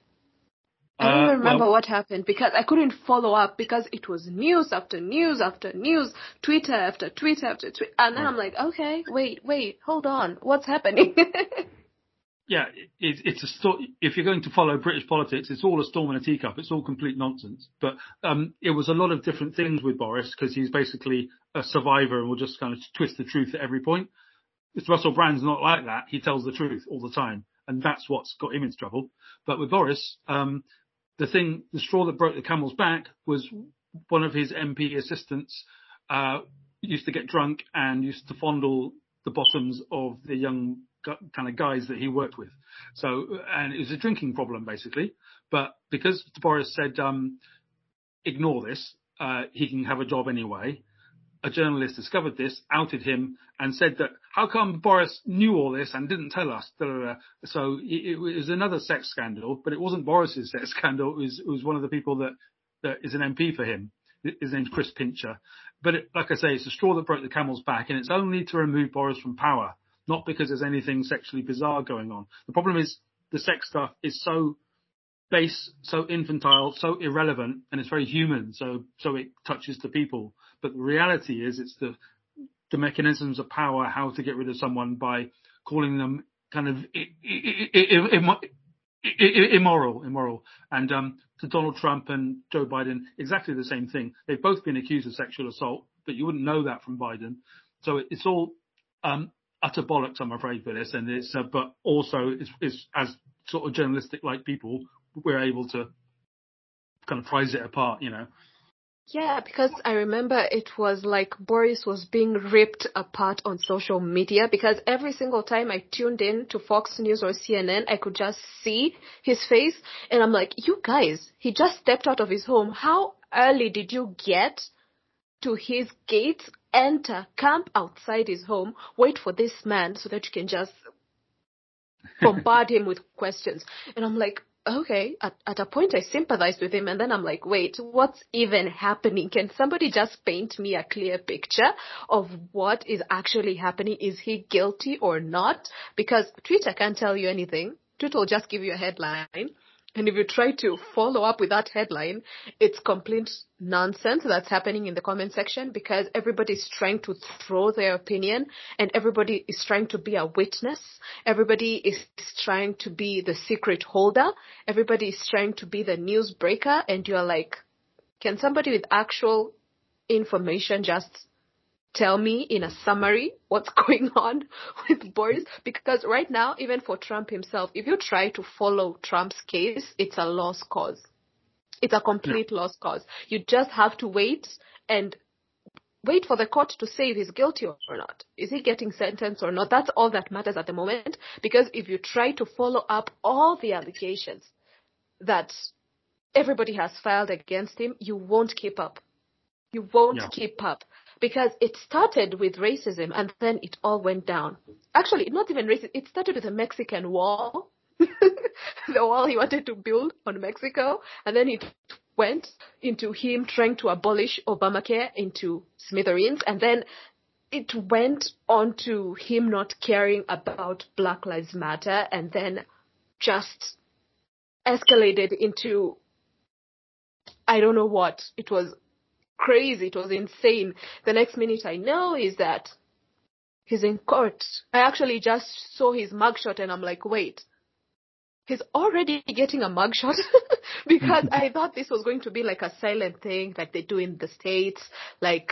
A: I don't uh, remember well, what happened because I couldn't follow up because it was news after news after news, Twitter after Twitter after Twitter, and then I'm like, okay, wait, wait, hold on, what's happening?
B: yeah, it, it's a story. If you're going to follow British politics, it's all a storm in a teacup. It's all complete nonsense. But um, it was a lot of different things with Boris because he's basically a survivor and will just kind of twist the truth at every point. If Russell Brand's not like that. He tells the truth all the time, and that's what's got him into trouble. But with Boris, um, the thing, the straw that broke the camel's back was one of his MP assistants uh, used to get drunk and used to fondle the bottoms of the young kind of guys that he worked with. So, and it was a drinking problem basically. But because Boris said, um, ignore this, uh, he can have a job anyway. a journalist discovered this, outed him, and said that how come Boris knew all this and didn't tell us? Da, da, da. So it, it, was another sex scandal, but it wasn't Boris's sex scandal. It was, it was one of the people that, that is an MP for him. His name's Chris Pincher. But it, like I say, it's a straw that broke the camel's back, and it's only to remove Boris from power, not because there's anything sexually bizarre going on. The problem is the sex stuff is so base, so infantile, so irrelevant, and it's very human. So so it touches the people. But the reality is, it's the the mechanisms of power, how to get rid of someone by calling them kind of immoral, immoral. And um, to Donald Trump and Joe Biden, exactly the same thing. They've both been accused of sexual assault, but you wouldn't know that from Biden. So it's all um, utter bollocks, I'm afraid, for this. And it's, uh, but also it's, it's as sort of journalistic like people, we're able to kind of prize it apart, you know.
A: Yeah, because I remember it was like Boris was being ripped apart on social media because every single time I tuned in to Fox News or CNN, I could just see his face and I'm like, you guys, he just stepped out of his home. How early did you get to his gate, enter, camp outside his home, wait for this man so that you can just bombard him with questions? And I'm like, okay, at, at a point I sympathized with him and then I'm like, wait, what's even happening? Can somebody just paint me a clear picture of what is actually happening? Is he guilty or not? Because Twitter can't tell you anything. Twitter will just give you a headline and if you try to follow up with that headline, it's complete nonsense that's happening in the comment section because everybody is trying to throw their opinion and everybody is trying to be a witness. Everybody is trying to be the secret holder. Everybody is trying to be the news breaker and you're like, can somebody with actual information just tell me in a summary what's going on with Boris? Because right now, even for Trump himself, if you try to follow Trump's case, it's a lost cause. It's a complete yeah. lost cause. You just have to wait and wait for the court to say if he's guilty or not. Is he getting sentenced or not? That's all that matters at the moment. Because if you try to follow up all the allegations that everybody has filed against him, you won't keep up. You won't yeah. keep up because it started with racism and then it all went down. Actually, not even racism. It started with the Mexican wall, the wall he wanted to build on Mexico, and then it went into him trying to abolish Obamacare into smithereens, and then it went on to him not caring about Black Lives Matter, and then just escalated into I don't know what. It was crazy. It was insane. The next minute I know is that he's in court. I actually just saw his mugshot and I'm like, wait, he's already getting a mugshot because I thought this was going to be like a silent thing like they do in the States, like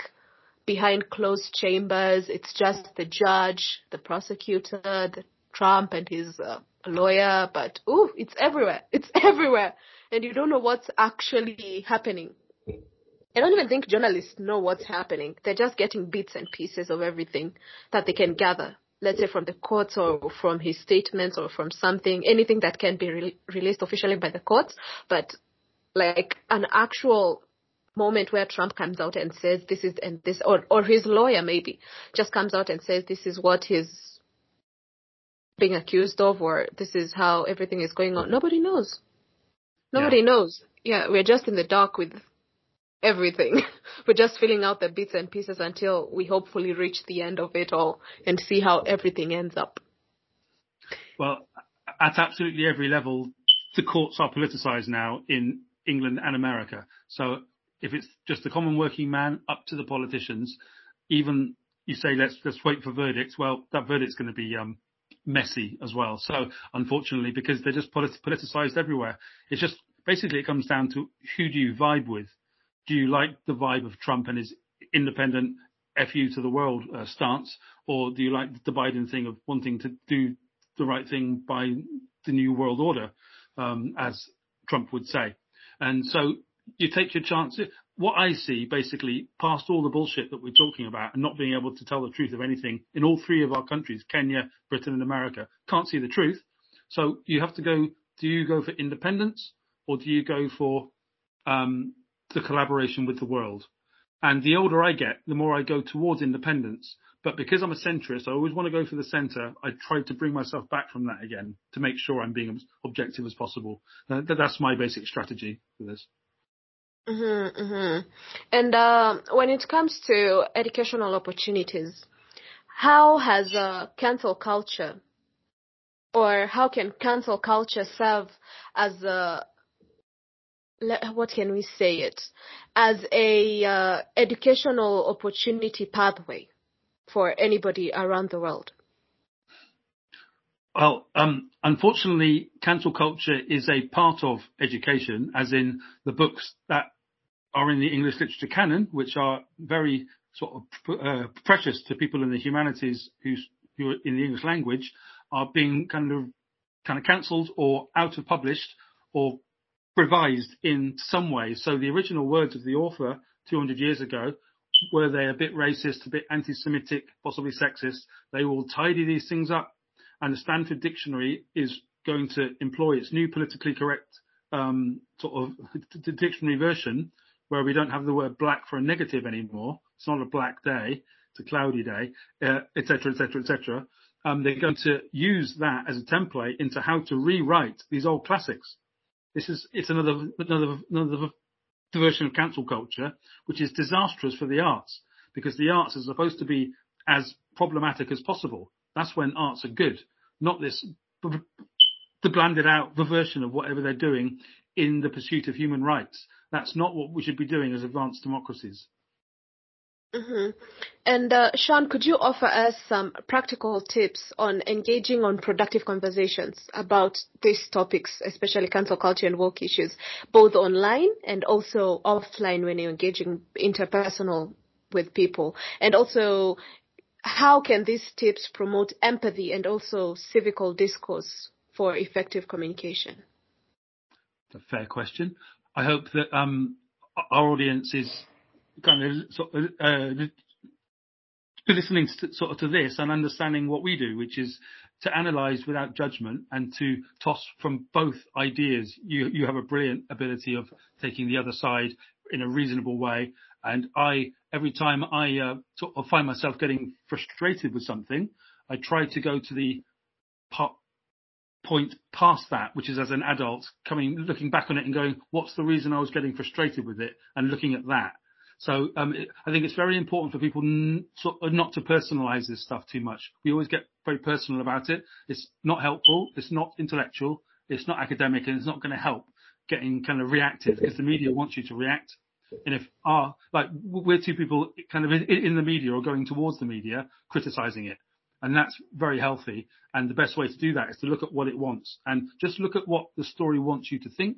A: behind closed chambers. It's just the judge, the prosecutor, the Trump and his uh, lawyer, but ooh, it's everywhere. It's everywhere. And you don't know what's actually happening. I don't even think journalists know what's happening. They're just getting bits and pieces of everything that they can gather. Let's say from the courts or from his statements or from something, anything that can be re- released officially by the courts. But like an actual moment where Trump comes out and says this is and this, or or his lawyer maybe just comes out and says this is what he's being accused of, or this is how everything is going on. Nobody knows. Nobody yeah. knows. Yeah, we're just in the dark with everything. We're just filling out the bits and pieces until we hopefully reach the end of it all and see how everything ends up.
B: Well, at absolutely every level, the courts are politicised now in England and America. So if it's just the common working man up to the politicians, even you say let's let's wait for verdicts. Well, that verdict's going to be um, messy as well. So unfortunately, because they're just politicized everywhere, it's just basically it comes down to who do you vibe with do you like the vibe of Trump and his independent fu to the world uh, stance, or do you like the Biden thing of wanting to do the right thing by the new world order, um, as Trump would say? And so you take your chances. What I see basically past all the bullshit that we're talking about and not being able to tell the truth of anything in all three of our countries, Kenya, Britain and America, can't see the truth. So you have to go, do you go for independence or do you go for, um, the collaboration with the world. And the older I get, the more I go towards independence. But because I'm a centrist, I always want to go for the centre. I try to bring myself back from that again to make sure I'm being as objective as possible. Uh, that's my basic strategy for this.
A: Mm-hmm, mm-hmm. And uh, when it comes to educational opportunities, how has uh, cancel culture, or how can cancel culture serve as a what can we say it as a uh, educational opportunity pathway for anybody around the world?
B: Well, um, unfortunately, cancel culture is a part of education, as in the books that are in the English literature canon, which are very sort of uh, precious to people in the humanities who who are in the English language, are being kind of kind of cancelled or out of published or revised in some way. So the original words of the author 200 years ago, were they a bit racist, a bit anti-Semitic, possibly sexist, they will tidy these things up. And the Stanford Dictionary is going to employ its new politically correct um, sort of dictionary version, where we don't have the word black for a negative anymore. It's not a black day; it's a cloudy day, etc., etc., etc. They're going to use that as a template into how to rewrite these old classics. This is it's another another another version of cancel culture, which is disastrous for the arts because the arts are supposed to be as problematic as possible. That's when arts are good, not this the blanded out version of whatever they're doing in the pursuit of human rights. That's not what we should be doing as advanced democracies.
A: Mm-hmm. And uh, Sean, could you offer us some practical tips on engaging on productive conversations about these topics, especially cancel culture and work issues, both online and also offline when you're engaging interpersonal with people? And also, how can these tips promote empathy and also civical discourse for effective communication?
B: It's a fair question. I hope that um, our audience is kind of sort of uh, listening to, sort of to this and understanding what we do, which is to analyze without judgment and to toss from both ideas. You you have a brilliant ability of taking the other side in a reasonable way, and I every time I uh, sort of find myself getting frustrated with something, I try to go to the part, point past that, which is as an adult coming looking back on it and going, what's the reason I was getting frustrated with it, and looking at that so um, it, I think it's very important for people n- sort of not to personalize this stuff too much. We always get very personal about it. It's not helpful. It's not intellectual. It's not academic, and it's not going to help getting kind of reactive because the media wants you to react. And if our like we're two people kind of in, in the media or going towards the media criticizing it, and that's very healthy. And the best way to do that is to look at what it wants and just look at what the story wants you to think,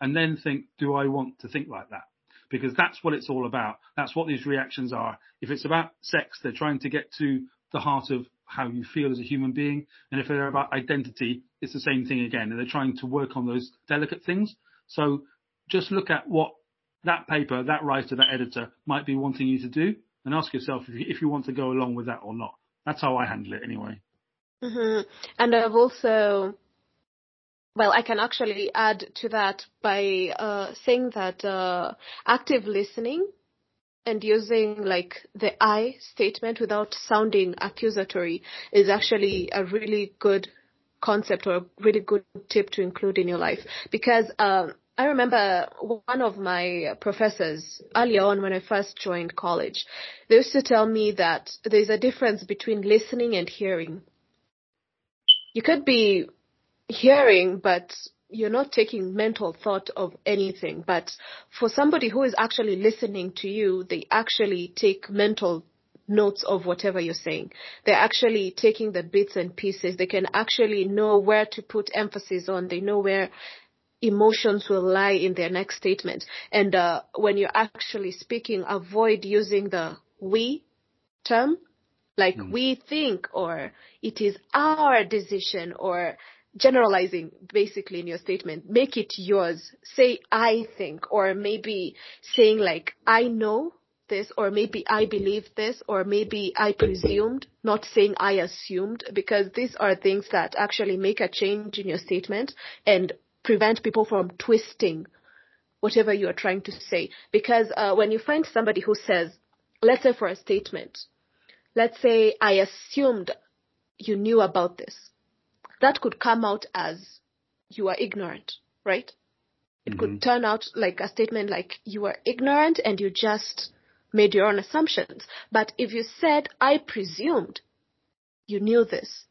B: and then think, do I want to think like that? Because that's what it's all about. That's what these reactions are. If it's about sex, they're trying to get to the heart of how you feel as a human being. And if they're about identity, it's the same thing again. And they're trying to work on those delicate things. So just look at what that paper, that writer, that editor might be wanting you to do and ask yourself if you, if you want to go along with that or not. That's how I handle it anyway.
A: Mm-hmm. And I've also well, I can actually add to that by uh, saying that uh, active listening and using like the I statement without sounding accusatory is actually a really good concept or a really good tip to include in your life because um, I remember one of my professors earlier on when I first joined college, they used to tell me that there's a difference between listening and hearing. You could be hearing, but you're not taking mental thought of anything. But for somebody who is actually listening to you, they actually take mental notes of whatever you're saying. They're actually taking the bits and pieces. They can actually know where to put emphasis on. They know where emotions will lie in their next statement. And uh, when you're actually speaking, avoid using the we term, like mm. we think or it is our decision or generalizing basically in your statement. Make it yours. Say I think or maybe saying like I know this or maybe I believe this or maybe I presumed, not saying I assumed because these are things that actually make a change in your statement and prevent people from twisting whatever you are trying to say. Because uh, when you find somebody who says, let's say for a statement, let's say I assumed you knew about this, that could come out as you are ignorant, right? It mm-hmm. could turn out like a statement like you are ignorant and you just made your own assumptions. But if you said, I presumed you knew this,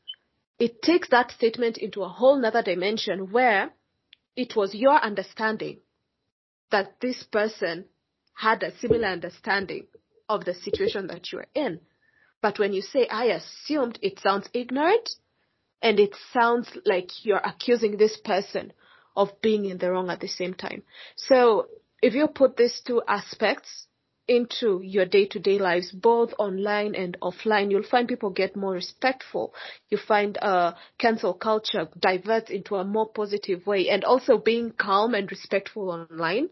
A: it takes that statement into a whole nother dimension where it was your understanding that this person had a similar understanding of the situation that you are in. But when you say, I assumed, it sounds ignorant and it sounds like you're accusing this person of being in the wrong at the same time. So if you put these two aspects into your day-to-day lives, both online and offline, you'll find people get more respectful. You find uh, cancel culture diverts into a more positive way, and also being calm and respectful online,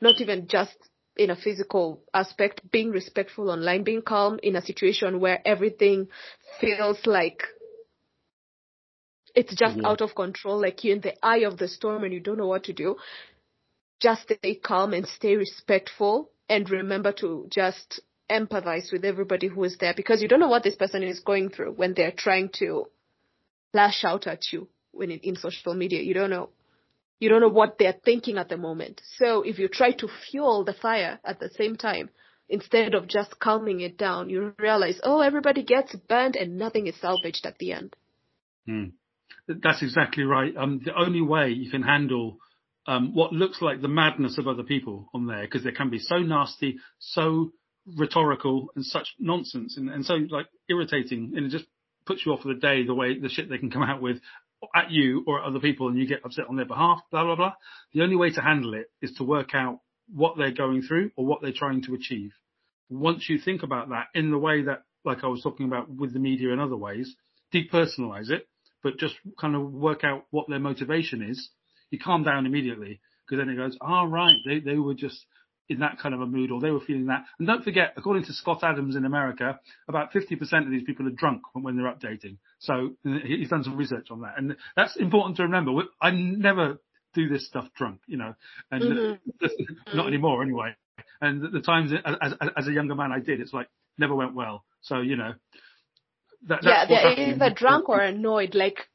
A: not even just in a physical aspect, being respectful online, being calm in a situation where everything feels like it's just out of control, like you're in the eye of the storm and you don't know what to do. Just stay calm and stay respectful and remember to just empathize with everybody who is there because you don't know what this person is going through when they're trying to lash out at you when in, in social media. You don't know. You don't know what they're thinking at the moment. So if you try to fuel the fire at the same time, instead of just calming it down, you realize, oh, everybody gets burned and nothing is salvaged at the end.
B: Hmm. That's exactly right. Um, the only way you can handle um, what looks like the madness of other people on there, because they can be so nasty, so rhetorical, and such nonsense, and, and so like irritating, and it just puts you off for the day. The way the shit they can come out with at you or at other people, and you get upset on their behalf. Blah blah blah. The only way to handle it is to work out what they're going through or what they're trying to achieve. Once you think about that in the way that, like I was talking about with the media and other ways, depersonalize it but just kind of work out what their motivation is, you calm down immediately because then it goes, oh, right, they, they were just in that kind of a mood or they were feeling that. And don't forget, according to Scott Adams in America, about 50% of these people are drunk when they're updating. So he's done some research on that. And that's important to remember. I never do this stuff drunk, you know, and mm-hmm. not anymore anyway. And the times as, as, as a younger man I did, it's like never went well. So, you know,
A: that, yeah, they're either drunk or annoyed, like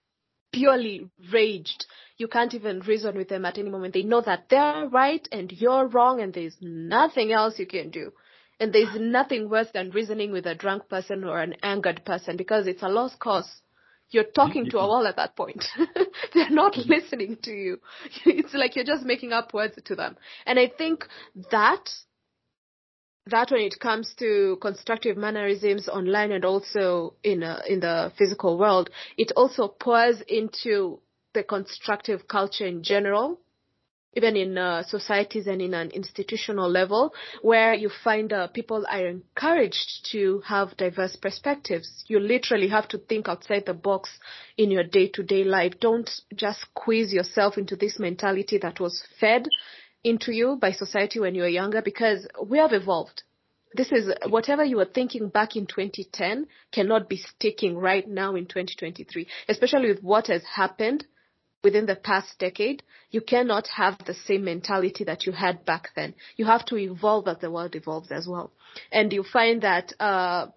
A: purely raged. You can't even reason with them at any moment. They know that they're right and you're wrong and there's nothing else you can do. And there's nothing worse than reasoning with a drunk person or an angered person because it's a lost cause. You're talking to a wall at that point. They're not listening to you. It's like you're just making up words to them. And I think that that when it comes to constructive mannerisms online and also in uh, in the physical world, it also pours into the constructive culture in general, even in uh, societies and in an institutional level, where you find uh, people are encouraged to have diverse perspectives. You literally have to think outside the box in your day-to-day life. Don't just squeeze yourself into this mentality that was fed into you by society when you were younger because we have evolved. This is whatever you were thinking back in 2010 cannot be sticking right now in 2023, especially with what has happened within the past decade. You cannot have the same mentality that you had back then. You have to evolve as the world evolves as well. And you find that uh,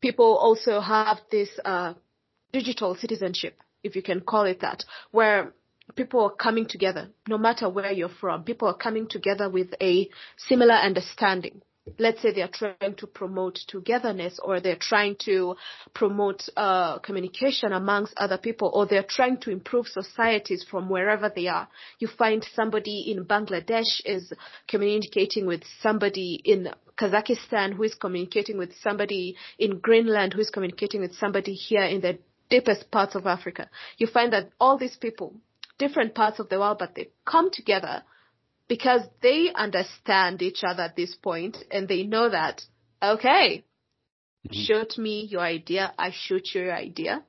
A: people also have this uh, digital citizenship, if you can call it that, where people are coming together, no matter where you're from. People are coming together with a similar understanding. Let's say they're trying to promote togetherness or they're trying to promote uh, communication amongst other people or they're trying to improve societies from wherever they are. You find somebody in Bangladesh is communicating with somebody in Kazakhstan who is communicating with somebody in Greenland who is communicating with somebody here in the deepest parts of Africa. You find that all these people different parts of the world, but they come together because they understand each other at this point and they know that, okay, mm-hmm. shoot me your idea, I shoot your idea,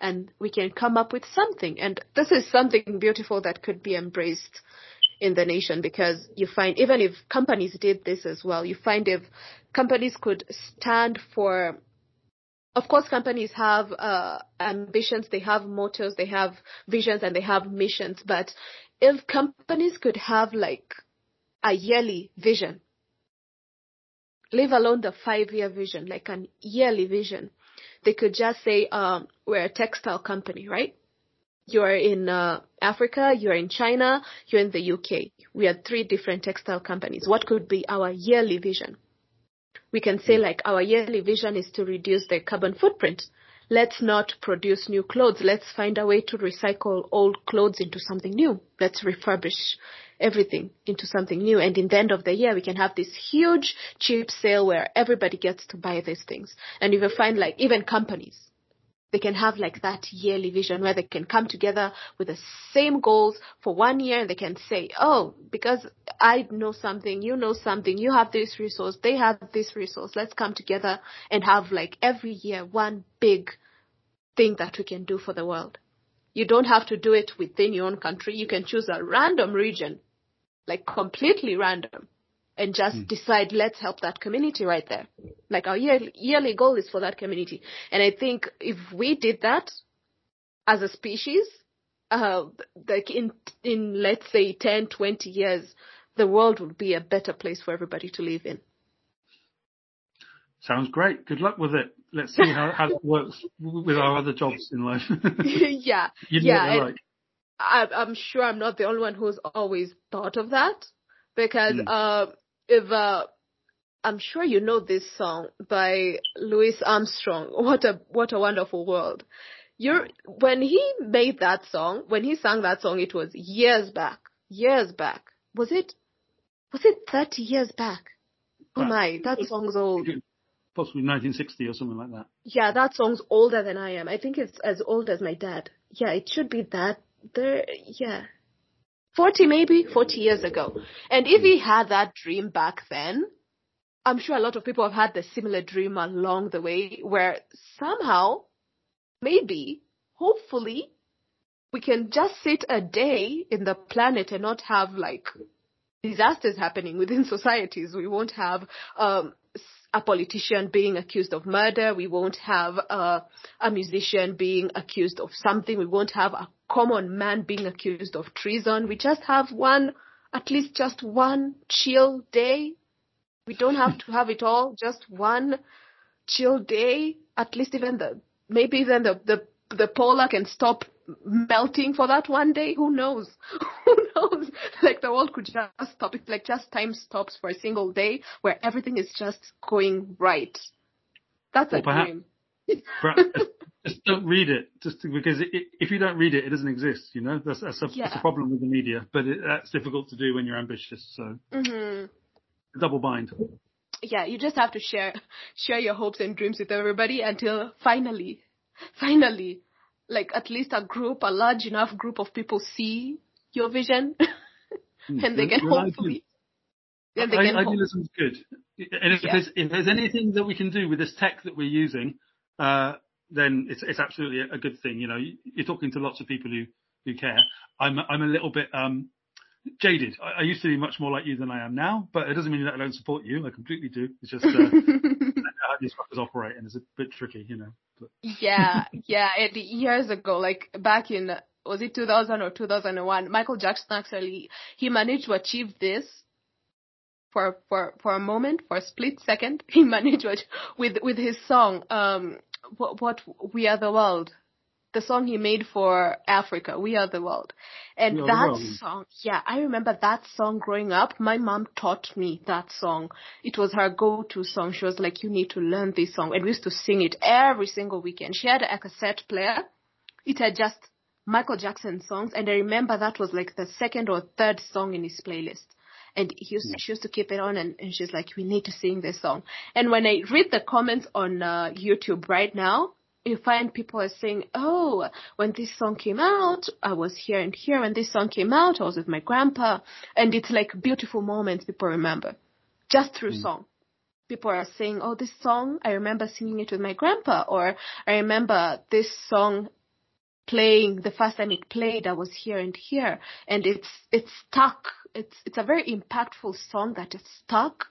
A: and we can come up with something. And this is something beautiful that could be embraced in the nation because you find even if companies did this as well, you find if companies could stand for of course, companies have uh, ambitions, they have mottos, they have visions, and they have missions. But if companies could have like a yearly vision. Leave alone the five year vision, like an yearly vision. They could just say, um, we're a textile company, right? You're in uh, Africa, you're in China, you're in the UK. We are three different textile companies. What could be our yearly vision? We can say mm. like our yearly vision is to reduce the carbon footprint. Let's not produce new clothes. Let's find a way to recycle old clothes into something new. Let's refurbish everything into something new. And in the end of the year, we can have this huge cheap sale where everybody gets to buy these things. And you will find like even companies, they can have like that yearly vision where they can come together with the same goals for one year and they can say, oh, because I know something, you know something, you have this resource, they have this resource, let's come together and have like every year one big thing that we can do for the world. You don't have to do it within your own country. You can choose a random region, like completely random, and just mm. decide, let's help that community right there. Like our yearly, yearly goal is for that community. And I think if we did that as a species, uh, like in, in let's say 10, 20 years, the world would be a better place for everybody to live in.
B: Sounds great. Good luck with it. Let's see how, how it works with our other jobs in life.
A: yeah.
B: You know
A: yeah.
B: Like.
A: I, I'm sure I'm not the only one who's always thought of that because, mm. uh, if uh, I'm sure you know this song by Louis Armstrong. What a what a wonderful world. You're when he made that song, when he sang that song, it was years back. Years back. Was it? Was it 30 years back? Oh my, that song's old.
B: Possibly 1960 or something like that.
A: Yeah, that song's older than I am. I think it's as old as my dad. Yeah, it should be that. There, yeah, 40 maybe, 40 years ago. And if he had that dream back then, I'm sure a lot of people have had the similar dream along the way where somehow, maybe, hopefully, we can just sit a day in the planet and not have like disasters happening within societies. We won't have um, a politician being accused of murder. We won't have uh, a musician being accused of something. We won't have a common man being accused of treason. We just have one, at least just one chill day. We don't have to have it all. Just one chill day. At least even the, maybe even the, the, the polar can stop melting for that one day. Who knows? Who knows? Like the world could just stop. It's like just time stops for a single day where everything is just going right. That's a perhaps, dream.
B: perhaps just don't read it, just because it, it, if you don't read it, it doesn't exist. You know, that's, that's, a, yeah. that's a problem with the media, but it, that's difficult to do when you're ambitious. So,
A: mm-hmm.
B: double bind.
A: Yeah, you just have to share share your hopes and dreams with everybody until finally, finally, like at least a group, a large enough group of people see your vision, hmm. and they can hopefully.
B: And they can Idealism is good, and if, yeah. there's, if there's anything that we can do with this tech that we're using, uh, then it's it's absolutely a, good thing. You know, you're talking to lots of people who who care. I'm I'm a little bit um jaded. I, I, used to be much more like you than I am now, but it doesn't mean that I don't support you. I completely do. It's just uh, these fuckers operate, and it's a bit tricky, you know. But.
A: yeah, yeah. And years ago, like back in was it 2000 or 2001, Michael Jackson actually he managed to achieve this for for for a moment, for a split second. He managed to, with with his song um what, what We Are the World the song he made for Africa, We Are the World. And that song, yeah, I remember that song growing up. My mom taught me that song. It was her go-to song. She was like, you need to learn this song. And we used to sing it every single weekend. She had a cassette player. It had just Michael Jackson songs. And I remember that was like the second or third song in his playlist. And he used, yeah. she used to keep it on and, and she's like, we need to sing this song. And when I read the comments on uh, YouTube right now, you find people are saying, oh, when this song came out, I was here and here. When this song came out, I was with my grandpa. And it's like beautiful moments people remember just through mm. song. People are saying, oh, this song, I remember singing it with my grandpa. Or I remember this song playing the first time it played, I was here and here. And it's, it's stuck. It's, it's a very impactful song that is stuck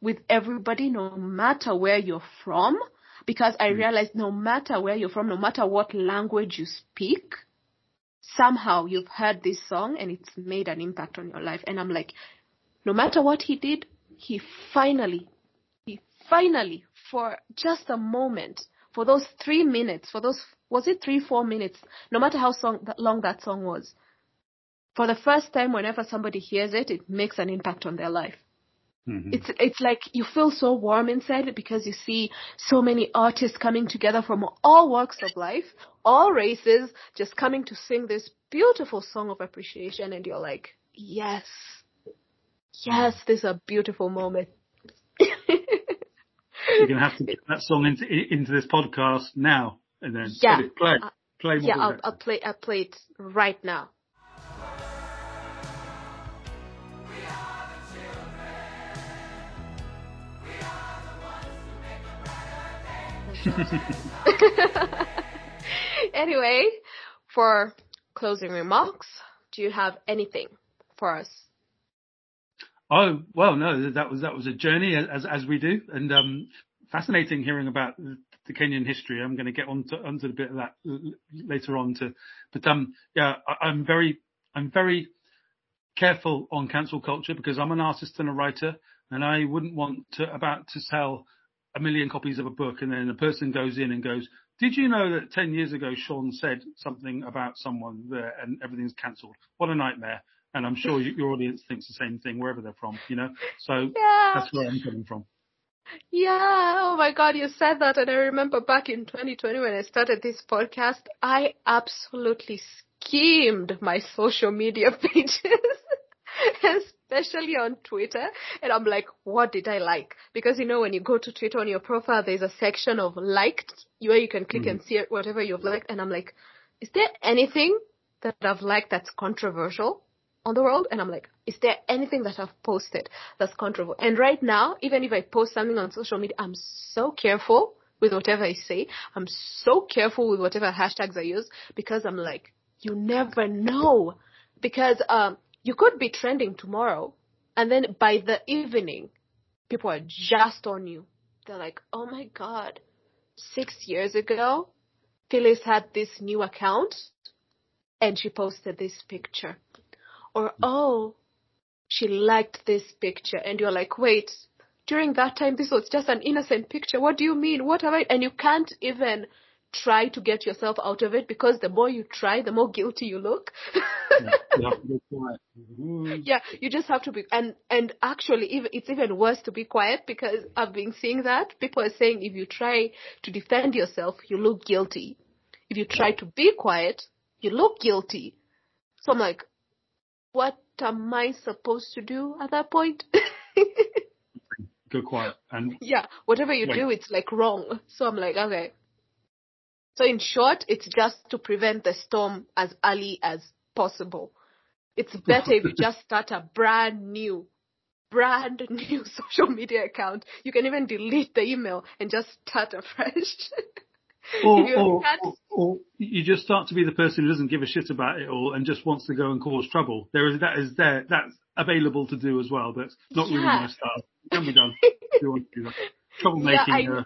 A: with everybody, no matter where you're from because I mm. realized no matter where you're from, no matter what language you speak, somehow you've heard this song and it's made an impact on your life. And I'm like, no matter what he did, he finally, he finally, for just a moment, for those three minutes, for those, was it three, four minutes, no matter how song, long that song was, for the first time, whenever somebody hears it, it makes an impact on their life. Mm-hmm. It's it's like you feel so warm inside because you see so many artists coming together from all walks of life, all races, just coming to sing this beautiful song of appreciation, and you're like, yes, yes, this is a beautiful moment.
B: You're gonna have to get that song into into this podcast now, and then
A: yeah,
B: play play
A: yeah, I'll, I'll play I'll play it right now. anyway, for closing remarks, do you have anything for us?
B: Oh well, no, that was that was a journey as as we do, and um, fascinating hearing about the Kenyan history. I'm going to get onto onto a bit of that later on. To, but um, yeah, I, I'm very I'm very careful on cancel culture because I'm an artist and a writer, and I wouldn't want to about to sell a million copies of a book and then a person goes in and goes, did you know that 10 years ago Sean said something about someone there and everything's cancelled? What a nightmare. And I'm sure your audience thinks the same thing wherever they're from, you know? So yeah. that's where I'm coming from.
A: Yeah, oh my god, you said that and I remember back in 2020 when I started this podcast, I absolutely schemed my social media pages especially on Twitter. And I'm like, what did I like? Because you know, when you go to Twitter on your profile, there's a section of liked where you can click mm and see whatever you've liked. And I'm like, is there anything that I've liked that's controversial on the world? And I'm like, is there anything that I've posted that's controversial? And right now, even if I post something on social media, I'm so careful with whatever I say. I'm so careful with whatever hashtags I use because I'm like, you never know. Because um, you could be trending tomorrow and then by the evening people are just on you. They're like oh my god six years ago phyllis had this new account and she posted this picture. Or oh she liked this picture and you're like wait during that time this was just an innocent picture. What do you mean? What have i and you can't even try to get yourself out of it because the more you try, the more guilty you look. yeah, you mm-hmm. yeah, you just have to be, and, and actually even, it's even worse to be quiet because I've been seeing that. People are saying if you try to defend yourself, you look guilty. If you try to be quiet, you look guilty. So I'm like, what am I supposed to do at that point?
B: Go quiet and
A: yeah, whatever you wait. do, it's like wrong. So I'm like, okay, so in short, it's just to prevent the storm as early as possible. It's better if you just start a brand new, brand new social media account. You can even delete the email and just start afresh.
B: or, or, or, or, you just start to be the person who doesn't give a shit about it all and just wants to go and cause trouble. There is that is there that's available to do as well. That's not yeah. really my style. Can be done. if you want to do that. Troublemaking. Yeah, I, uh,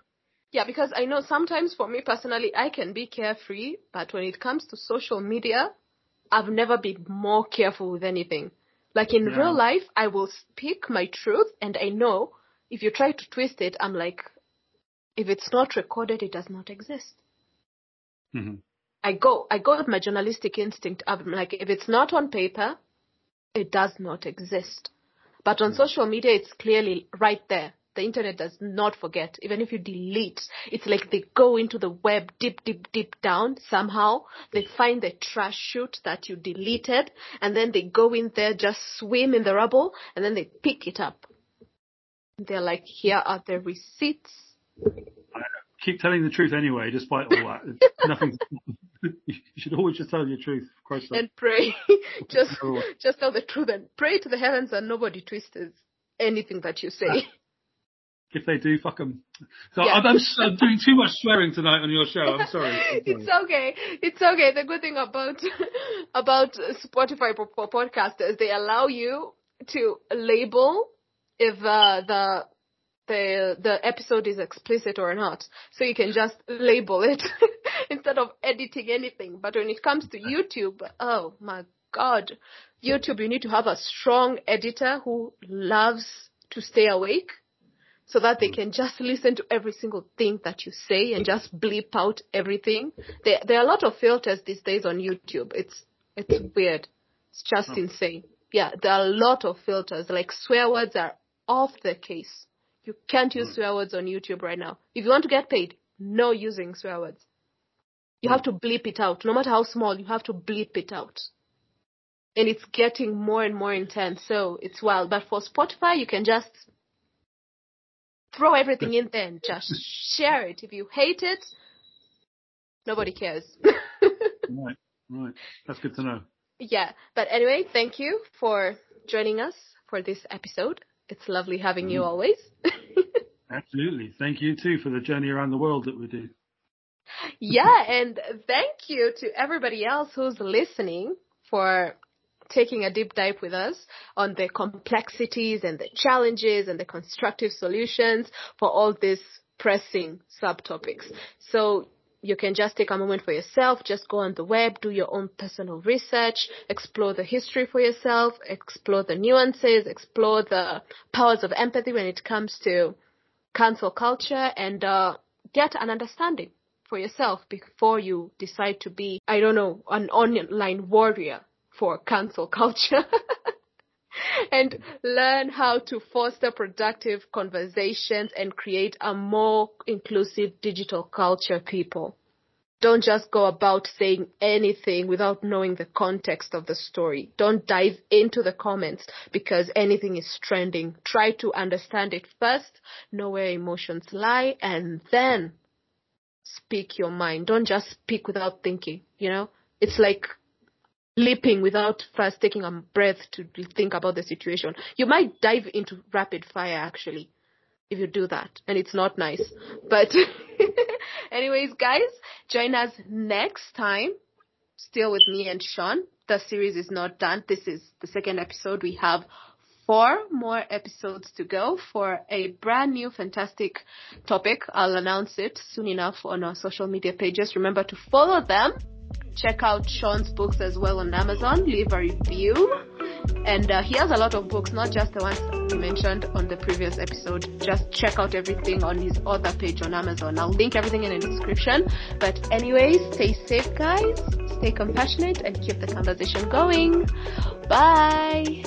A: yeah, because I know sometimes for me personally, I can be carefree, but when it comes to social media, I've never been more careful with anything. Like in yeah. real life, I will speak my truth and I know if you try to twist it, I'm like, if it's not recorded, it does not exist. Mm-hmm. I go, I go with my journalistic instinct. I'm like, if it's not on paper, it does not exist. But on social media, it's clearly right there the internet does not forget. Even if you delete, it's like they go into the web deep, deep, deep down somehow. They find the trash chute that you deleted and then they go in there, just swim in the rubble and then they pick it up. They're like, here are the receipts.
B: I keep telling the truth anyway, despite all that. nothing. you should always just tell your truth. Christ.
A: and pray. just, just tell the truth and pray to the heavens and nobody twists anything that you say.
B: if they do, fuck them. So yeah. I'm, I'm, doing too much swearing tonight on your show. I'm sorry. I'm
A: sorry. It's okay. It's okay. The good thing about about Spotify for, for podcasters, they allow you to label if uh, the the the episode is explicit or not. So you can just label it instead of editing anything. But when it comes to YouTube, oh my God, YouTube, you need to have a strong editor who loves to stay awake so that they hmm. can just listen to every single thing that you say and hmm. just bleep out everything. There, there are a lot of filters these days on YouTube. It's, it's hmm. weird. It's just oh. insane. Yeah, there are a lot of filters. Like swear words are off the case. You can't use hmm. swear words on YouTube right now. If you want to get paid, no using swear words. You have to bleep it out. No matter how small, you have to bleep it out. And it's getting more and more intense, so it's wild. But for Spotify, you can just throw everything in there and just share it. If you hate it, nobody cares.
B: right, right. That's good to know.
A: Yeah. But anyway, thank you for joining us for this episode. It's lovely having mm. you always.
B: Absolutely. Thank you too for the journey around the world that we do.
A: Yeah, and thank you to everybody else who's listening for taking a deep dive with us on the complexities and the challenges and the constructive solutions for all these pressing subtopics. So you can just take a moment for yourself, just go on the web, do your own personal research, explore the history for yourself, explore the nuances, explore the powers of empathy when it comes to cancel culture and uh, get an understanding for yourself before you decide to be, I don't know, an online warrior for cancel culture. and learn how to foster productive conversations and create a more inclusive digital culture, people. Don't just go about saying anything without knowing the context of the story. Don't dive into the comments because anything is trending. Try to understand it first, know where emotions lie, and then speak your mind. Don't just speak without thinking, you know? It's like leaping without first taking a breath to think about the situation. You might dive into rapid fire actually if you do that and it's not nice. But anyways, guys, join us next time still with me and Sean. The series is not done. This is the second episode. We have four more episodes to go for a brand new fantastic topic. I'll announce it soon enough on our social media pages. Remember to follow them check out Sean's books as well on Amazon. Leave a review. And uh, he has a lot of books, not just the ones we mentioned on the previous episode. Just check out everything on his other page on Amazon. I'll link everything in the description. But anyways, stay safe, guys. Stay compassionate and keep the conversation going. Bye.